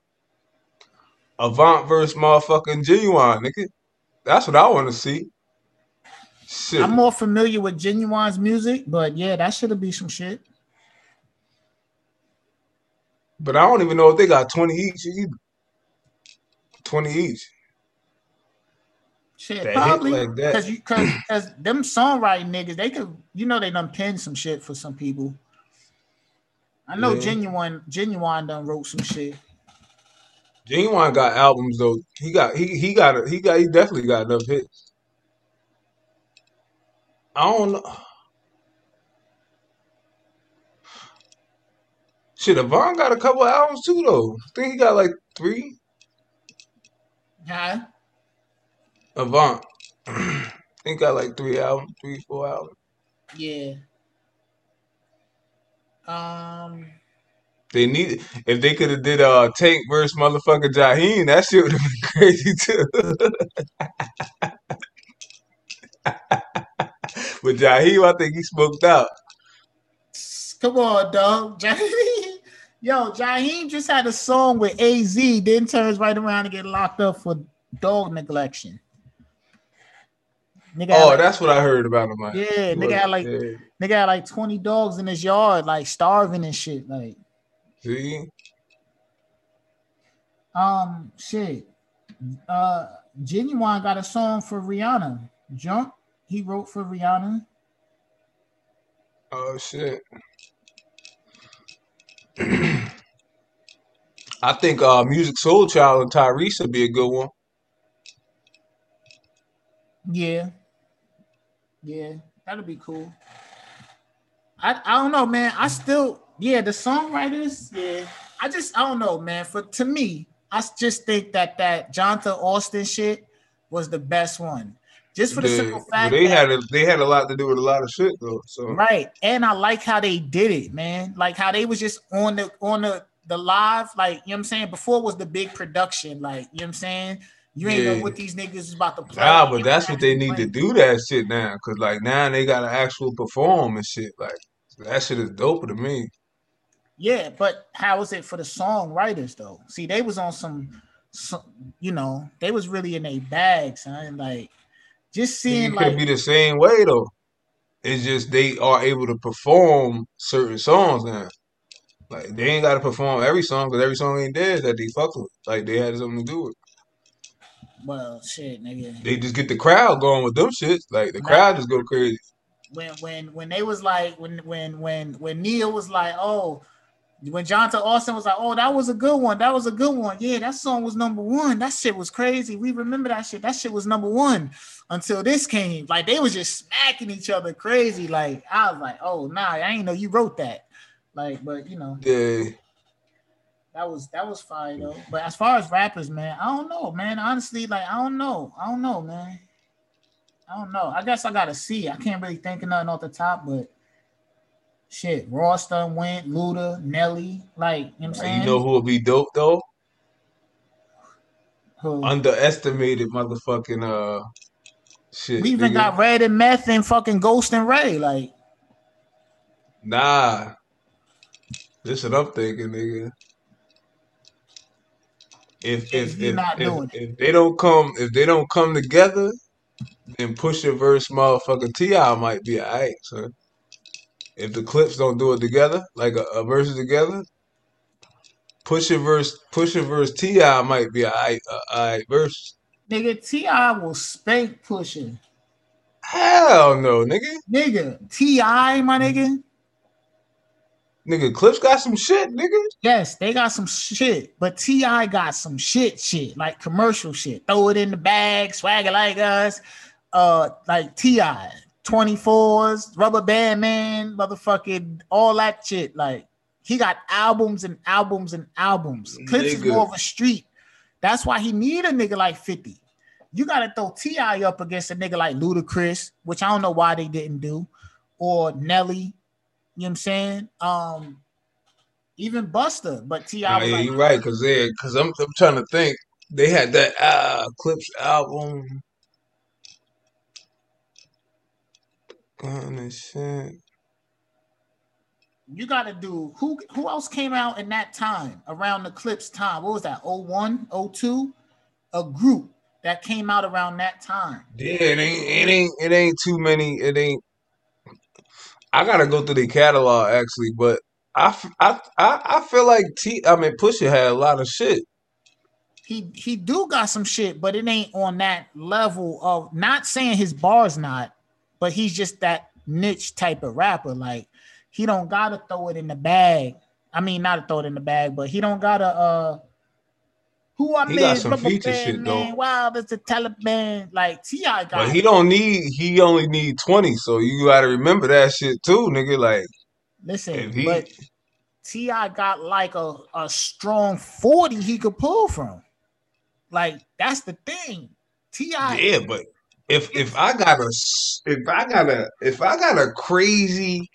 Avant versus motherfucking Ginuwine, nigga. That's what I want to see. Shit, I'm more familiar with Ginuwine's music, but yeah, that should be some shit. but I don't even know if they got twenty each either. Twenty each. Shit, That probably like that. because you because because them songwriting niggas, they could you know they done penned some shit for some people. I know Yeah. Ginuwine Ginuwine done wrote some shit. Ginuwine got albums though. He got he he got a, he got he definitely got enough hits. I don't know. Shit, Avant got a couple albums too though. I think he got like three. Huh? Avant. I think got like three albums, three, four albums. Yeah. Um. They need if they could have did uh Tank versus motherfucker Jaheim, that shit would have been crazy too. but Jaheim, I think he smoked out. Come on, dog. Jaheim. Yo, Jaheim just had a song with AZ, then turns right around and get locked up for dog neglection. Nigga Oh, like, that's what I heard about him. Like, yeah, nigga had like yeah. nigga had like 20 dogs in his yard, like starving and shit. Like, See, um, shit. Uh Ginuwine got a song for Rihanna. Jump, he wrote for Rihanna. oh shit. I think uh, Musiq Soulchild and Tyrese would be a good one. Yeah. Yeah, that'll be cool. I, I don't know, man. I still, yeah, the songwriters, yeah. I just, I don't know, man. For to me, I just think that that Johntá Austin shit was the best one, just for the Yeah, simple fact they that had a, they had a lot to do with a lot of shit though. So right. And I like how they did it, man. Like how they was just on the on the the live, like you know what I'm saying. Before was the big production, like you know what I'm saying. You ain't know what these niggas is about to play. Nah, but that's what they need to do that shit now. Cause like now they gotta actual perform and shit. Like that shit is dope to me. Yeah, but how is it for the songwriters though? See, they was on some, some you know, they was really in a bag, son. Like just seeing It could be the same way though. It's just they are able to perform certain songs now. Like they ain't gotta perform every song because every song ain't theirs that they fuck with. Like they had something to do with. well shit, nigga. They just get the crowd going with them shits. Like the crowd just go crazy. When when when they was like when when when when Ne-Yo was like, oh, when Johntá Austin was like, oh, that was a good one. That was a good one. Yeah, that song was number one. That shit was crazy. We remember that shit. That shit was number one until this came. Like they was just smacking each other crazy. Like I was like, oh nah, I ain't know you wrote that. Like, but you know. Yeah. That was that was fire though. But as far as rappers, man, I don't know, man. Honestly, like I don't know. I don't know, man. I don't know. I guess I gotta see. I can't really think of nothing off the top, but Shit, Ross done went, Luda, Nelly, like you know what I'm saying? you know who would be dope though? Who? Underestimated motherfucking uh shit. we even nigga. got Red and Meth and fucking Ghost and Ray. Like, Nah. This what I'm thinking, nigga. If if if, not if, if they don't come if they don't come together, then Pusha verse motherfucking Ti might be alright, son. If the Clipse don't do it together, like a, a verse together, Pusha verse Pusha verse Ti might be a verse. nigga, Ti will spank Pusha. Hell no, nigga. Nigga, Ti, my nigga. Nigga, Clipse got some shit, nigga. Yes, they got some shit, but Ti got some shit, shit like commercial shit. Throw it in the bag, swag it like us. Uh, like Ti, 24s, Rubber Band Man, motherfucking all that shit. Like he got albums and albums and albums. Clipse is more of a street. That's why he need a nigga like 50. You gotta throw Ti up against a nigga like Ludacris, which I don't know why they didn't do, or Nelly. You know what I'm saying? Um, even Busta, but Ti yeah, like, you're right, cause they, cause I'm, I'm trying to think. They had that uh, Clipse album. Gun and shit. you gotta do who who else came out in that time around the Clipse time? What was that? 01, 02? A group that came out around that time. Yeah, it ain't, it ain't, it ain't too many. It ain't. I gotta go through the catalog actually, but I I I feel like T. I mean, Pusha had a lot of shit. He he do got some shit, but it ain't on that level of not saying his bars not, but he's just that niche type of rapper. Like he don't gotta throw it in the bag. I mean, not to throw it in the bag, but he don't gotta uh who I He got some feature Band shit, though. man. Wow, that's the Taliban. Like Ti got But he don't need. He only need twenty. So you gotta remember that shit too, nigga. Like listen, if he, but Ti got like a, a strong 40 he could pull from. Like that's the thing. Ti Yeah, but if if I got a if I got a if I got a crazy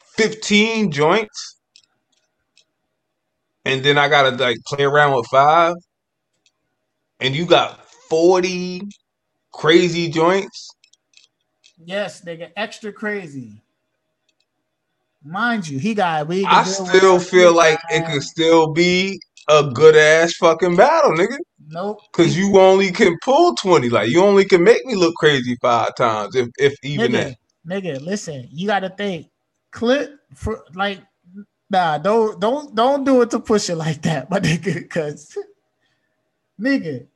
fifteen joints, and then I gotta like play around with five, and you got forty crazy joints, Yes, they nigga, extra crazy. Mind you, he got we. I still feel like it could still be a good ass fucking battle, nigga. Nope. Cause you only can pull twenty, like you only can make me look crazy five times, if if even that. nigga, nigga, listen, you gotta think. Clip for like nah, don't don't don't do it to push it like that, my nigga, cause nigga,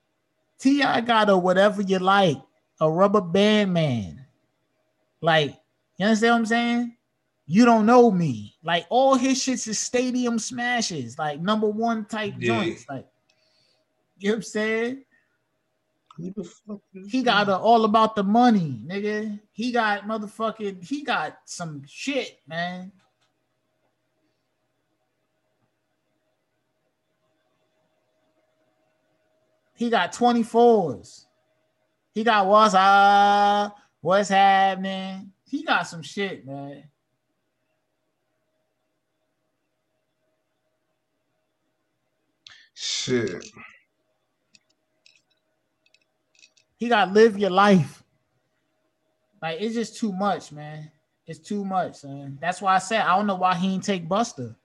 T.I. got a whatever you like, a rubber band man. Like, you understand what I'm saying? You don't know me. Like all his shits is stadium smashes, like number one type Yeah. joints. Like, you know what I'm saying? The fuck is He got a, all about the money, nigga. He got motherfucking, he got some shit, man. He got 24s. He got what's up, what's happening. He got some shit, man. Shit? He got live your life. Like it's just too much, man. It's too much, man. That's why I said I don't know why he ain't take Busta.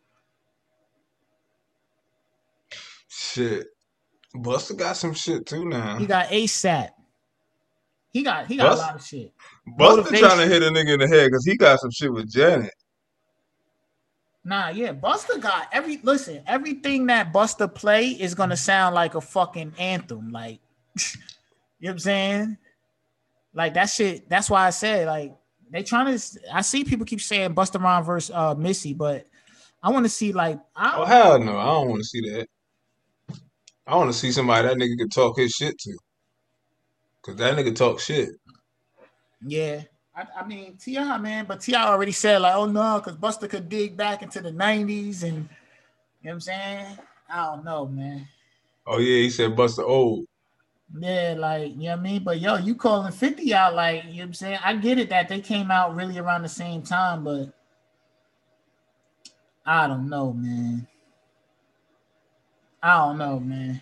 Shit. Busta got some shit too now. He got ASAP. He got he got Bust- a lot of shit. Buster motivation. trying to hit a nigga in the head because he got some shit with Janet. Nah, yeah, Busta got every listen, everything that Busta play is gonna sound like a fucking anthem. Like you know what I'm saying? Like that shit, that's why I said like they trying to I see people keep saying Busta Rhymes versus uh Missy, but I want to see like I Oh hell no, I don't want to see that. I want to see somebody that nigga can talk his shit to. Cause that nigga talk shit. Yeah. I, I mean Ti man, but Ti already said like, oh no, because Busta could dig back into the '90s, and you know what I'm saying. I don't know, man. Oh yeah, he said Busta old. Yeah, like you know what I mean. But yo, you calling 50 out, like you know what I'm saying. I get it that they came out really around the same time, but I don't know, man. I don't know, man.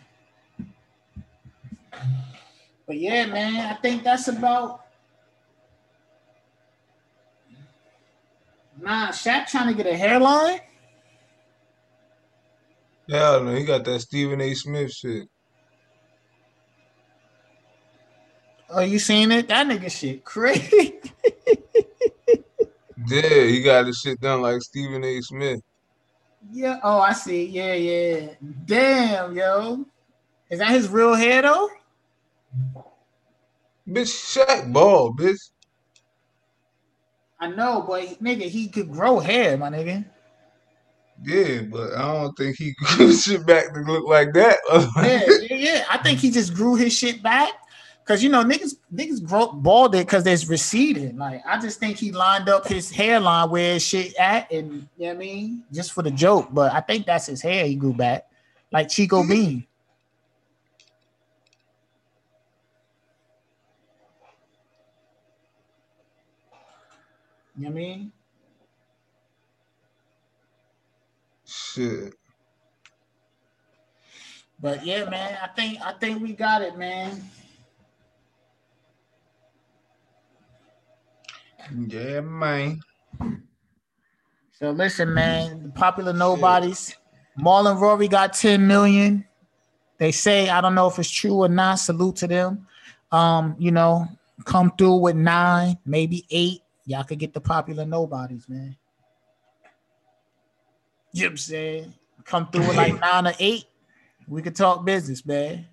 But yeah, man, I think that's about. Nah, Shaq trying to get a hairline. Hell no, he got that Stephen A. Smith shit. Oh, you seen it? That nigga shit crazy. Yeah, he got his shit done like Stephen A. Smith. yeah. Oh, I see. Yeah, yeah. Damn, yo. Is that his real hair though? Bitch, Shaq ball, bitch. I know, but nigga, he could grow hair, my nigga. Yeah, but I don't think he grew shit back to look like that. Yeah, yeah, yeah. I think he just grew his shit back. Cause you know niggas niggas grow bald it because there's receding. Like I just think he lined up his hairline where his shit at, and you know what I mean, just for the joke. But I think that's his hair he grew back, like Chico Bean. You know what I mean? shit. But yeah, man, I think I think we got it, man. Yeah, man. So listen, man, the popular nobodies. Mal and Rory got 10 million. They say, I don't know if it's true or not. Salute to them. Um, you know, come through with nine, maybe eight. Y'all could get the popular nobodies, man. You know what I'm saying? Come through with like nine or eight. We could talk business, man.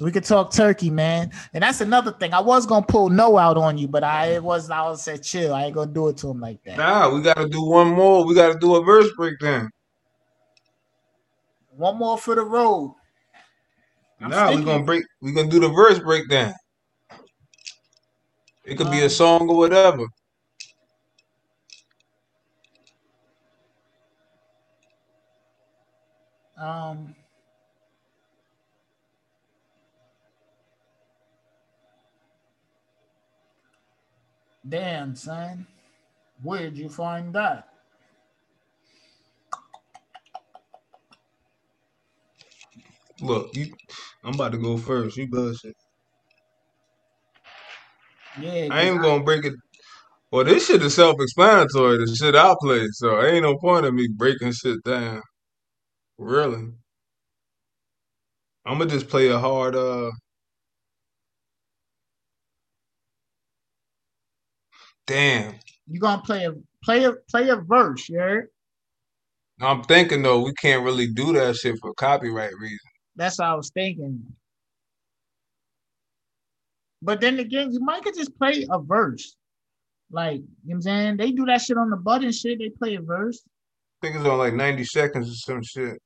We could talk turkey, man. And that's another thing. I was gonna pull no out on you, but I it was I was said chill. I ain't gonna do it to him like that. Nah, we gotta do one more. We gotta do a verse breakdown. One more for the road. I'm Nah, we sticking. gonna break. we're gonna do the verse breakdown. It could be Um, a song or whatever. Um, damn, son. Where'd you find that? Look, you. I'm about to go first. You bullshit. Yeah, I ain't 'cause gonna break it. Well, this shit is self-explanatory. The shit I play, so ain't no point in me breaking shit down. Really, I'm gonna just play a hard. Uh, damn. you gonna play a play a play a verse, you heard? I'm thinking though, we can't really do that shit for copyright reasons. That's what I was thinking. But then again, you might could just play a verse. Like, you know what I'm saying? They do that shit on the button shit. They play a verse. I think it's on like 90 seconds or some shit.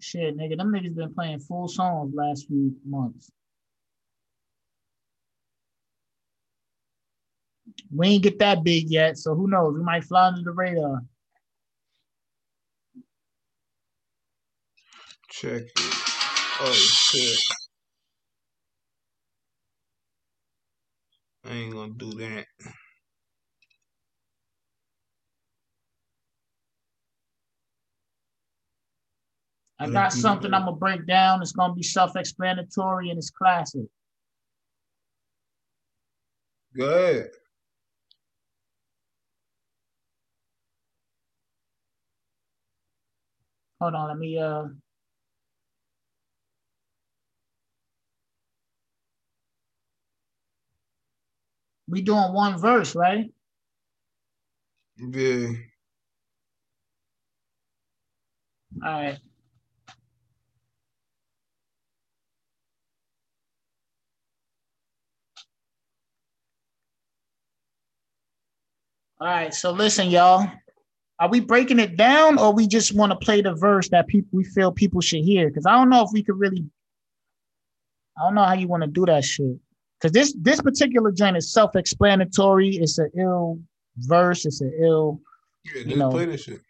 Shit, nigga, them niggas been playing full songs last few months. We ain't get that big yet, so who knows? We might fly under the radar. Check it. Oh shit. I ain't gonna do that. I got something I'm gonna break down. It's gonna be self-explanatory and it's classic. Good. Hold on, let me uh we doing one verse, right? Yeah. All right. All right, so listen, y'all. Are we breaking it down or we just want to play the verse that people we feel people should hear? Because I don't know if we could really, I don't know how you want to do that shit. Because this this particular joint is self-explanatory. It's an ill verse, it's an ill Yeah, You know. play this shit.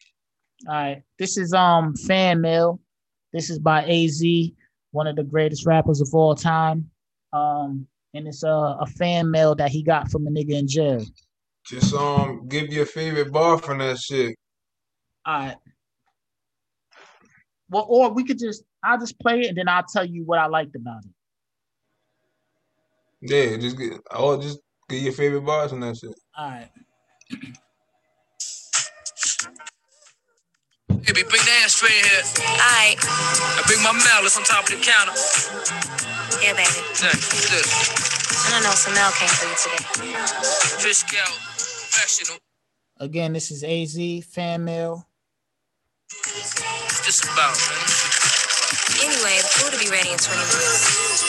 all right. This is um fan mail. This is by AZ, one of the greatest rappers of all time. Um, and it's a, a fan mail that he got from a nigga in jail. Just um give your favorite bar from that shit. All right. Well, or we could just I'll just play it and then I'll tell you what I liked about it. Yeah, just get oh just get your favorite bars and that shit. All right. Baby, bring the ashtray here. Alright, I bring my malice on top of the counter. here, baby. Thanks. Look, I don't know, some mail came for you today. fish scout, professional. Again, this is AZ fan mail. What's this about, man? Anyway, the food will be ready in 20 minutes.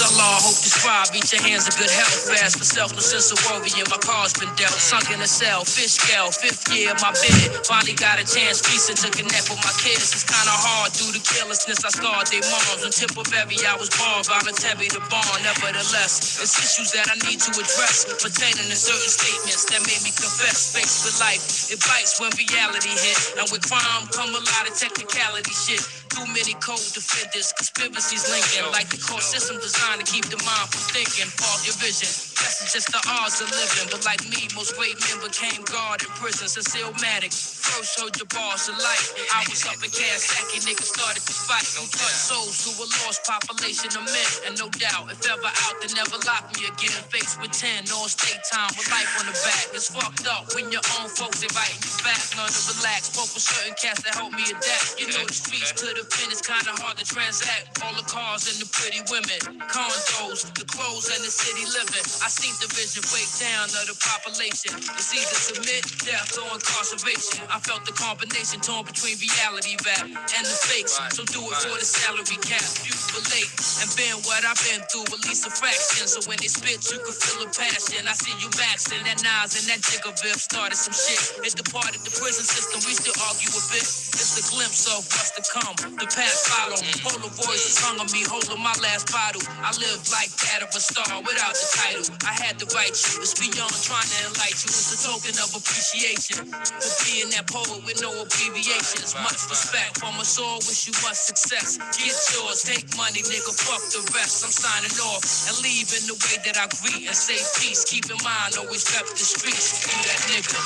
Allah, hope this vibe. Eat your hands of good health. Fast for sense of worry. And my car's been dealt. Sunk in a cell, fish scale, fifth year of my bed. Finally got a chance, piecing to connect with my kids. It's kinda hard due to carelessness. I scarred their moms. On Tipperary, I was born voluntary to bond. Nevertheless, it's issues that I need to address. Pertaining to certain statements that made me confess. Faced with life, it bites when reality hit. And with crime come a lot of technicality shit. Too many cold defenders, conspiracies linking. Like the core system designed to keep the mind from thinking. Fog your vision. That's just the odds of living. But like me, most great men became guard in prisons. And Matic. First heard your bars of life. I was up in Coxsackie, niggas started to fight. No touch souls to a lost population of men. And no doubt, if ever out, they never lock me again. Faced with 10, on state time with life on the back. It's fucked up when your own folks inviting you back. Learn to relax. Spoke with certain cats that help me adapt. You know the streets to the is kinda hard to transact. All the cars and the pretty women, condos, the clothes and the city living. I seen the vision breakdown of the population. It's either submit, death, or incarceration. I felt the combination torn between reality rap and the fakes. So do it for the salary cap. You relate and been what I've been through, at least a fraction. So when they spit, you can feel the passion. I see you maxing that Nas and that Jigga Biff started some shit. It departed the prison system, we still argue a bit. It's a glimpse of what's to come. The past follow. Mm. Polaroids is hung on me, holding my last bottle. I live like that of a star without the title. I had to write you. It's beyond trying to enlighten you. It's a token of appreciation for being that poet with no abbreviations. Much respect from us all. Wish you much success. Get yours. Take money, nigga. Fuck the rest. I'm signing off and leaving the way that I greet and say peace. Keep in mind, always rep the streets. You that nigga.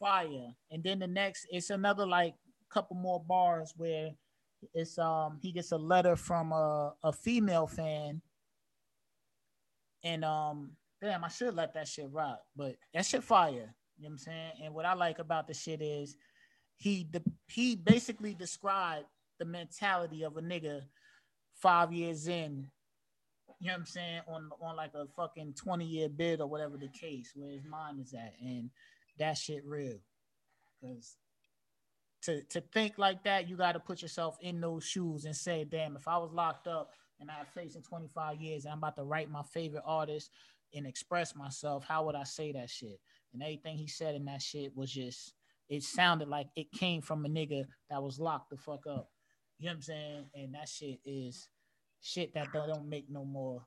Fire. And then the next, it's another like couple more bars where it's um he gets a letter from a, a female fan. And um damn, I should let that shit rock, but that shit fire. You know what I'm saying? And what I like about the shit is he de- he basically described the mentality of a nigga five years in, you know what I'm saying, on on like a fucking 20 year bid or whatever the case, where his mind is at. And that shit real. Cause to to think like that, you got to put yourself in those shoes and say, damn, if I was locked up and I had facing 25 years and I'm about to write my favorite artist and express myself, how would I say that shit? And everything he said in that shit was just, it sounded like it came from a nigga that was locked the fuck up. You know what I'm saying? And that shit is shit that don't make no more.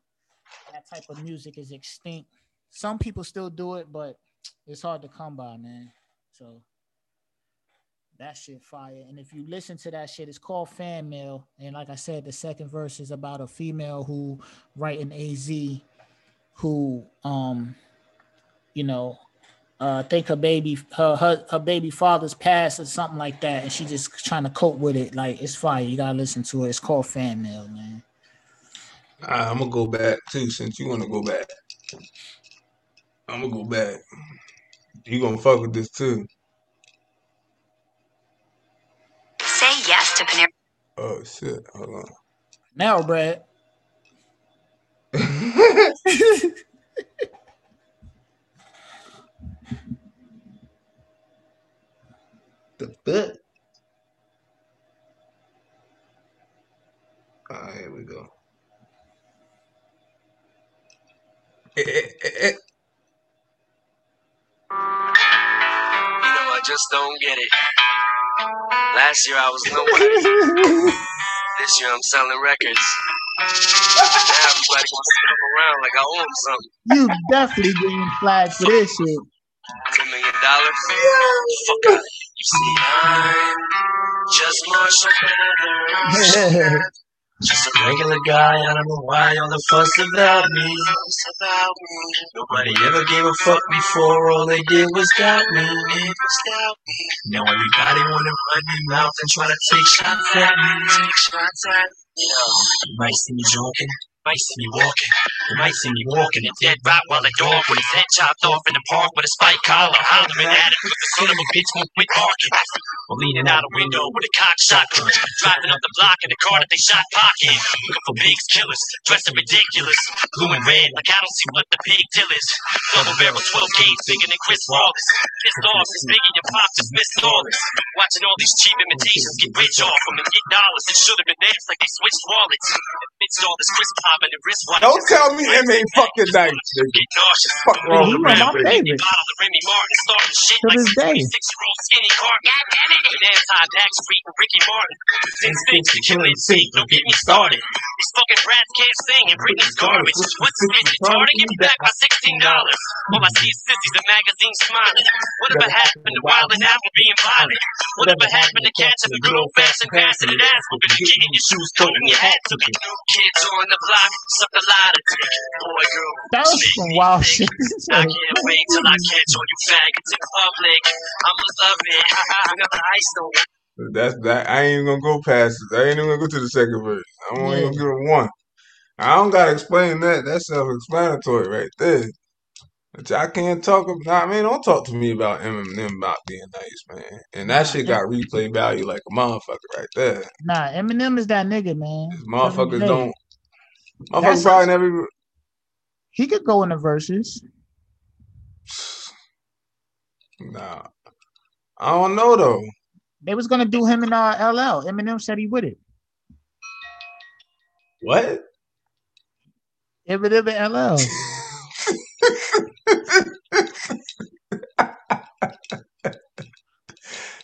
That type of music is extinct. Some people still do it, but it's hard to come by, man. So that shit fire. And if you listen to that shit, it's called Fan Mail. And like I said, the second verse is about a female who writing AZ who um you know uh think her baby her, her her baby father's passed or something like that and she just trying to cope with it like it's fire you gotta listen to it it's called fan mail man Alright, I'm gonna go back too since you wanna go back. I'm gonna go back. You gonna fuck with this too. Say yes to Panera. Oh shit, hold on. now brad the fuck? Alright, here we go. Eh, eh, eh, eh. You know, I just don't get it. Last year I was nobody. this year I'm selling records. Now everybody wants to come around like I owe them something. you definitely getting flagged for this shit Ten million dollars? Fuck out. You see, I'm just Mathers. Just a regular guy, I don't know why all the fuss about me. Nobody ever gave a fuck before, all they did was doubt me. Now everybody wanna run their mouth and try to take shots at me. Yo, you might see me joking, you might see me walking, you might see me walking a dead right while a dog with his head chopped off in the park with a spike collar, hollering at him, 'cause the son of a bitch won't quit barking. Or leaning out a window with a cock shotgun, driving up the block in a car that they shot 'Pac in. Looking for Biggie's killers, dressing ridiculous, blue and red like I don't see what the pig till is. Double barrel 12 gauge bigger than Chris Wallace. Pissed off, it's bigger your pop just missed all this. Watching all these cheap imitations get rich off them and get dollars. It should have been theirs like they switched wallets. Amidst all this Chris Pop and the wristwatch. Don't tell me M ain't fucking nice. Get nauseous. Fuck wrong He with one of me, my man. favorites. Bottle of Remy Martin starting shit To like this day. 26 year old skinny car. God damn it. With anti-Backstreet and Ricky Martin. Instincts to kill NSYNC, don't get me started. These fucking brats can't sing and Britney's garbage. What's this bitch retarded? Give me back my $16. All I see is sissies and magazines smiling. Whatever happened to wilding out and being violent? Whatever happened to catching the good old fashioned passing and ass whooping and getting your shoes cold and your hat took it? Kids on the block, suck a lot of dick. Boy, girl, That was some wild shit. I can't wait till I catch all you faggots in public. I'ma love it. Ice That's that. I ain't even gonna go past it. I ain't even gonna go to the second verse. I'm only gonna give it one. I don't gotta explain that. That's self-explanatory right there. But I can't talk about. I mean, don't talk to me about Eminem about being nice, man. And that shit got replay value like a motherfucker right there. Nah, Eminem is that nigga, man. Motherfuckers don't. Motherfuckers That's- probably never. He could go in the verses. Nah, I don't know though. They was gonna do him in uh, LL. Eminem said he would it. What? Eminem in LL.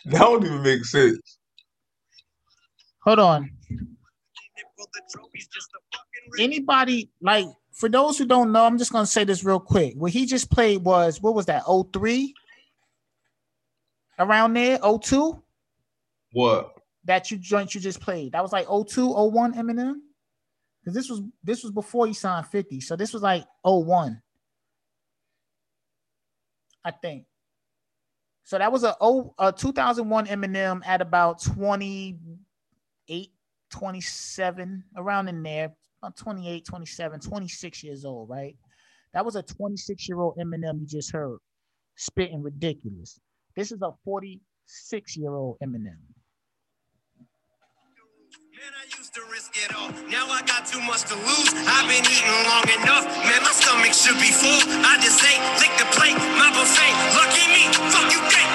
That don't even make sense. Hold on. Anybody like for those who don't know, I'm just gonna say this real quick. What he just played was what was that? 03? Around there, 02? What? That you joint you just played. That was like 02, 01 Eminem. Because this was this was before he signed 50. So this was like 01. I think. So that was a, a 2001 Eminem at about 28, 27, around in there, about 28, 27, 26 years old, right? That was a 26 year old Eminem you just heard spitting ridiculous. This is a 46 year old Eminem. Man, I used to risk it all. Now I got too much to lose. I've been eating long enough. Man, my stomach should be full. I just ate, lick the plate, my buffet. Lucky me, fuck you, gay.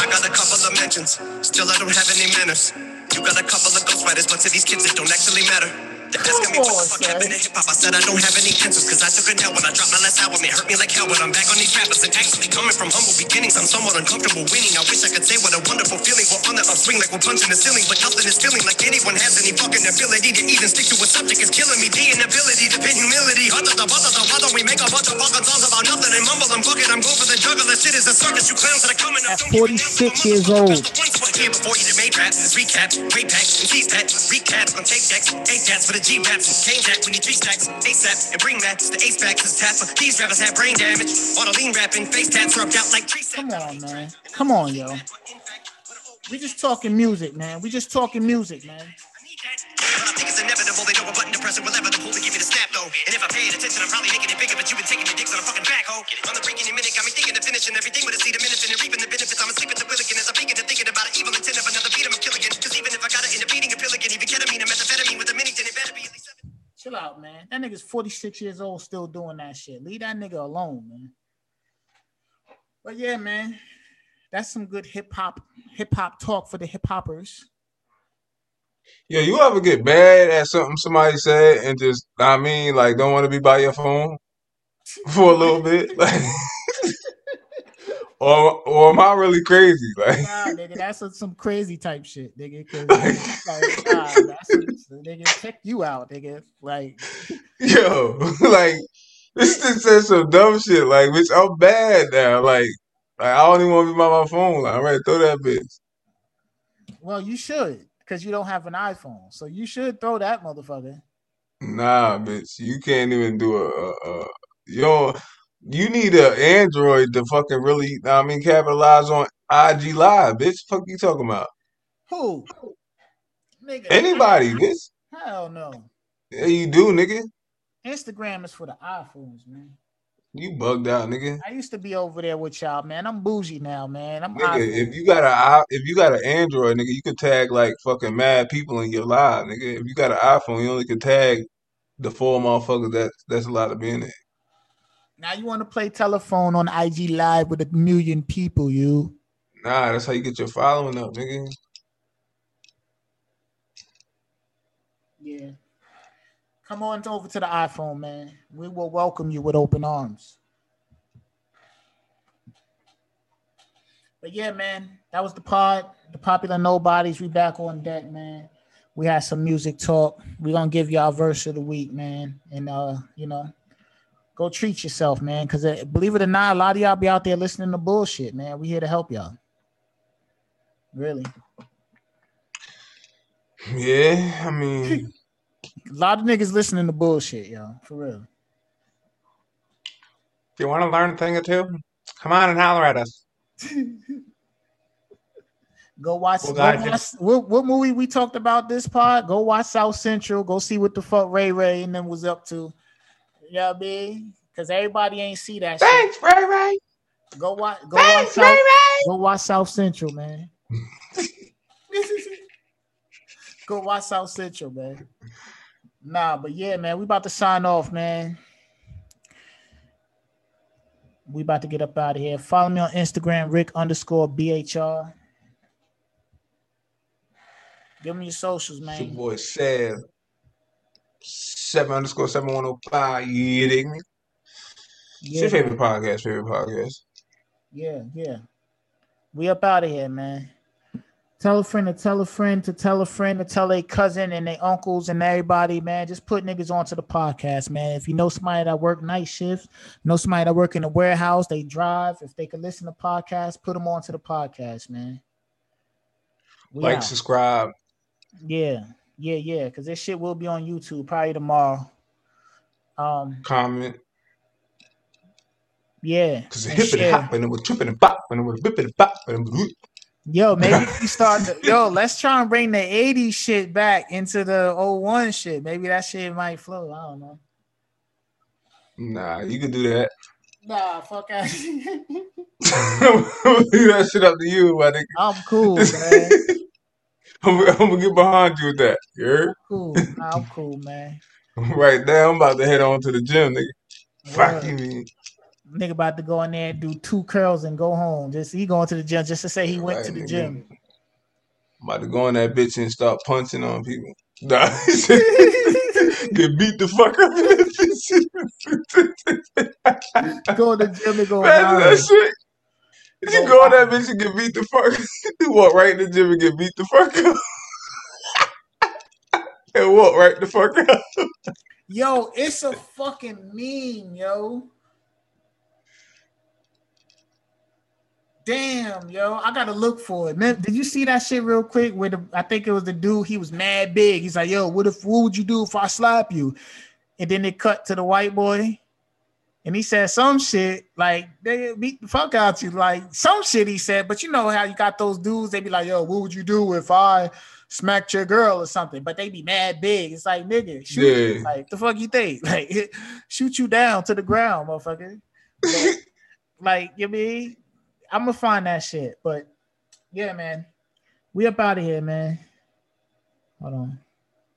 I got a couple of mentions. Still, I don't have any manners. You got a couple of ghostwriters, but to these kids, it don't actually matter. They're asking me what the fuck happened to hip hop. I said I don't have any answers, cause I took a L when I dropped my last album. It hurt me like hell, but I'm back on these rappers. And actually, coming from humble beginnings, I'm somewhat uncomfortable winning. I wish I could say what a wonderful feeling. We're on the upswing like we're punching the ceiling, but nothing is feeling like anyone has any fucking ability to even stick to a subject is killing me. The inability to pin humility. Hutta the butter, the why don't we make a bunch of fucking songs about nothing and mumble and fuck it? I'm going for the juggler. Shit is a circus. You clowns that are coming up. At 46 years old. Here before you done made rap, recap, way back, and tease that, recap on tape decks, eight cats for the G raps, and when you three stacks, ASAP, and bring that, the ace back, cause tap, these rappers have brain damage, all the lean rapping, face tats rubbed out like tree Come on, man. Come on, yo. We just talking music, man. We just talking music, man. But I think it's inevitable, they know a button to press it will ever the pull to give you the snap though. And if I paid attention, I'm probably making it bigger, but you've been taking your dicks on a fucking backhoe. On the breaking your minute, got me thinking of finishing everything with a seed of minutes and reaping the benefits. I'm asleep at the Willigan as I'm thinking and thinking about an evil intent of another beat, I'm a killigan. Cause even if I got it in a beating a even ketamine and methamphetamine with a mini, then it better be at least seven. Chill out, man. That nigga's 46 years old, still doing that shit. Leave that nigga alone, man. But yeah, man, that's some good hip hop, hip hop talk for the hip hoppers. Yeah, you ever get mad at something somebody said and just, I mean, like, don't want to be by your phone for a little bit? Like, or, or am I really crazy? Like, Nah, nigga, that's some- some crazy type shit, nigga. 'cause, like, nah, that's some, nigga, check you out, nigga. Like, yo, like, this thing says some dumb shit. Like, bitch, I'm bad now. Like, like I don't even want to be by my phone. Like, all right, throw that bitch. well, you should. because you don't have an iPhone. So you should throw that motherfucker. Nah, bitch, you can't even do a, a, a yo. You need an Android to fucking really, I mean, capitalize on IG Live, bitch. Fuck you talking about? Who? Nigga. Anybody, bitch? Hell no. Yeah, you do, nigga. Instagram is for the iPhones, man. You bugged out, nigga. I used to be over there with y'all, man. I'm bougie now, man. I'm Nigga, if you got a if you got an Android, nigga, you could tag like fucking mad people in your live, nigga. If you got an iPhone, you only could tag the four motherfuckers that that's allowed to be in there. Now you want to play telephone on IG Live with a million people, you. Nah, that's how you get your following up, nigga. Yeah. Come on over to the iPhone, man. We will welcome you with open arms. But yeah, man, that was the pod. The popular nobodies. We back on deck, man. We had some music talk. we gonna give you our verse of the week, man. And uh, you know, go treat yourself, man. Cause uh, believe it or not, a lot of y'all be out there listening to bullshit, man. We here to help y'all. Really. Yeah, I mean, A lot of niggas listening to bullshit, y'all. For real. if you want to learn a thing or two, come on and holler at us. Go watch. Well, go watch just- what, what movie we talked about this pod? Go watch South Central. Go see what the fuck Ray Ray and them was up to. You know what I mean? Because everybody ain't see that Thanks, Ray Ray. Go watch. Go Thanks, watch. Ray South, Ray. go watch South Central, man. go watch South Central, man. Nah, but yeah, man, we about to sign off, man. We about to get up out of here. Follow me on Instagram, Rick underscore BHR. Give me your socials, It's your man. boy Seb. Seven underscore seven one oh five. You dig me? It's your favorite podcast, favorite podcast. yeah, yeah. We up out of here, man. Tell a friend to tell a friend to tell a friend to tell a cousin and their uncles and everybody, man. Just put niggas onto the podcast, man. If you know somebody that work night shifts, know somebody that work in the warehouse, they drive. If they can listen to podcasts, put them onto the podcast, man. We Like, out. subscribe. Yeah, yeah, yeah. Because this shit will be on YouTube probably tomorrow. Um, comment. yeah. Cause it hip and hop and it was tripping and pop and it was whipping and pop and it was Yo, maybe we start. The, yo, let's try and bring the '80s shit back into the 01 shit. Maybe that shit might flow. I don't know. Nah, you can do that. Nah, fuck out. Leave that shit up to you, my nigga. I'm cool, man. I'm, I'm gonna get behind you with that. You heard? Cool. Nah, I'm cool, man. Right now, I'm about to head on to the gym, nigga. Fuck you, mean. Nigga about to go in there and do two curls and go home. Just he going to the gym just to say he went Right, to the nigga. gym. I'm about to go in that bitch and start punching on people. Nah, get beat the fuck up in that bitch. go to the gym and go Imagine that shit. You Go in that bitch and get beat the fuck. you walk right in the gym and get beat the fuck up. and walk right the fuck up. Yo, it's a fucking meme, yo. Damn, yo, I gotta look for it. Man, did you see that shit real quick? Where the I think it was the dude, he was mad big. He's like, yo, what if what would you do if I slap you? And then they cut to the white boy, and he said some shit like they beat the fuck out you, like some shit he said. But you know how you got those dudes, they be like, yo, what would you do if I smacked your girl or something? But they be mad big. It's like nigga, shoot you. Like the fuck you think? Like shoot you down to the ground, motherfucker. But, like you mean, I'm gonna find that shit. But yeah, man, we up out of here, man. Hold on.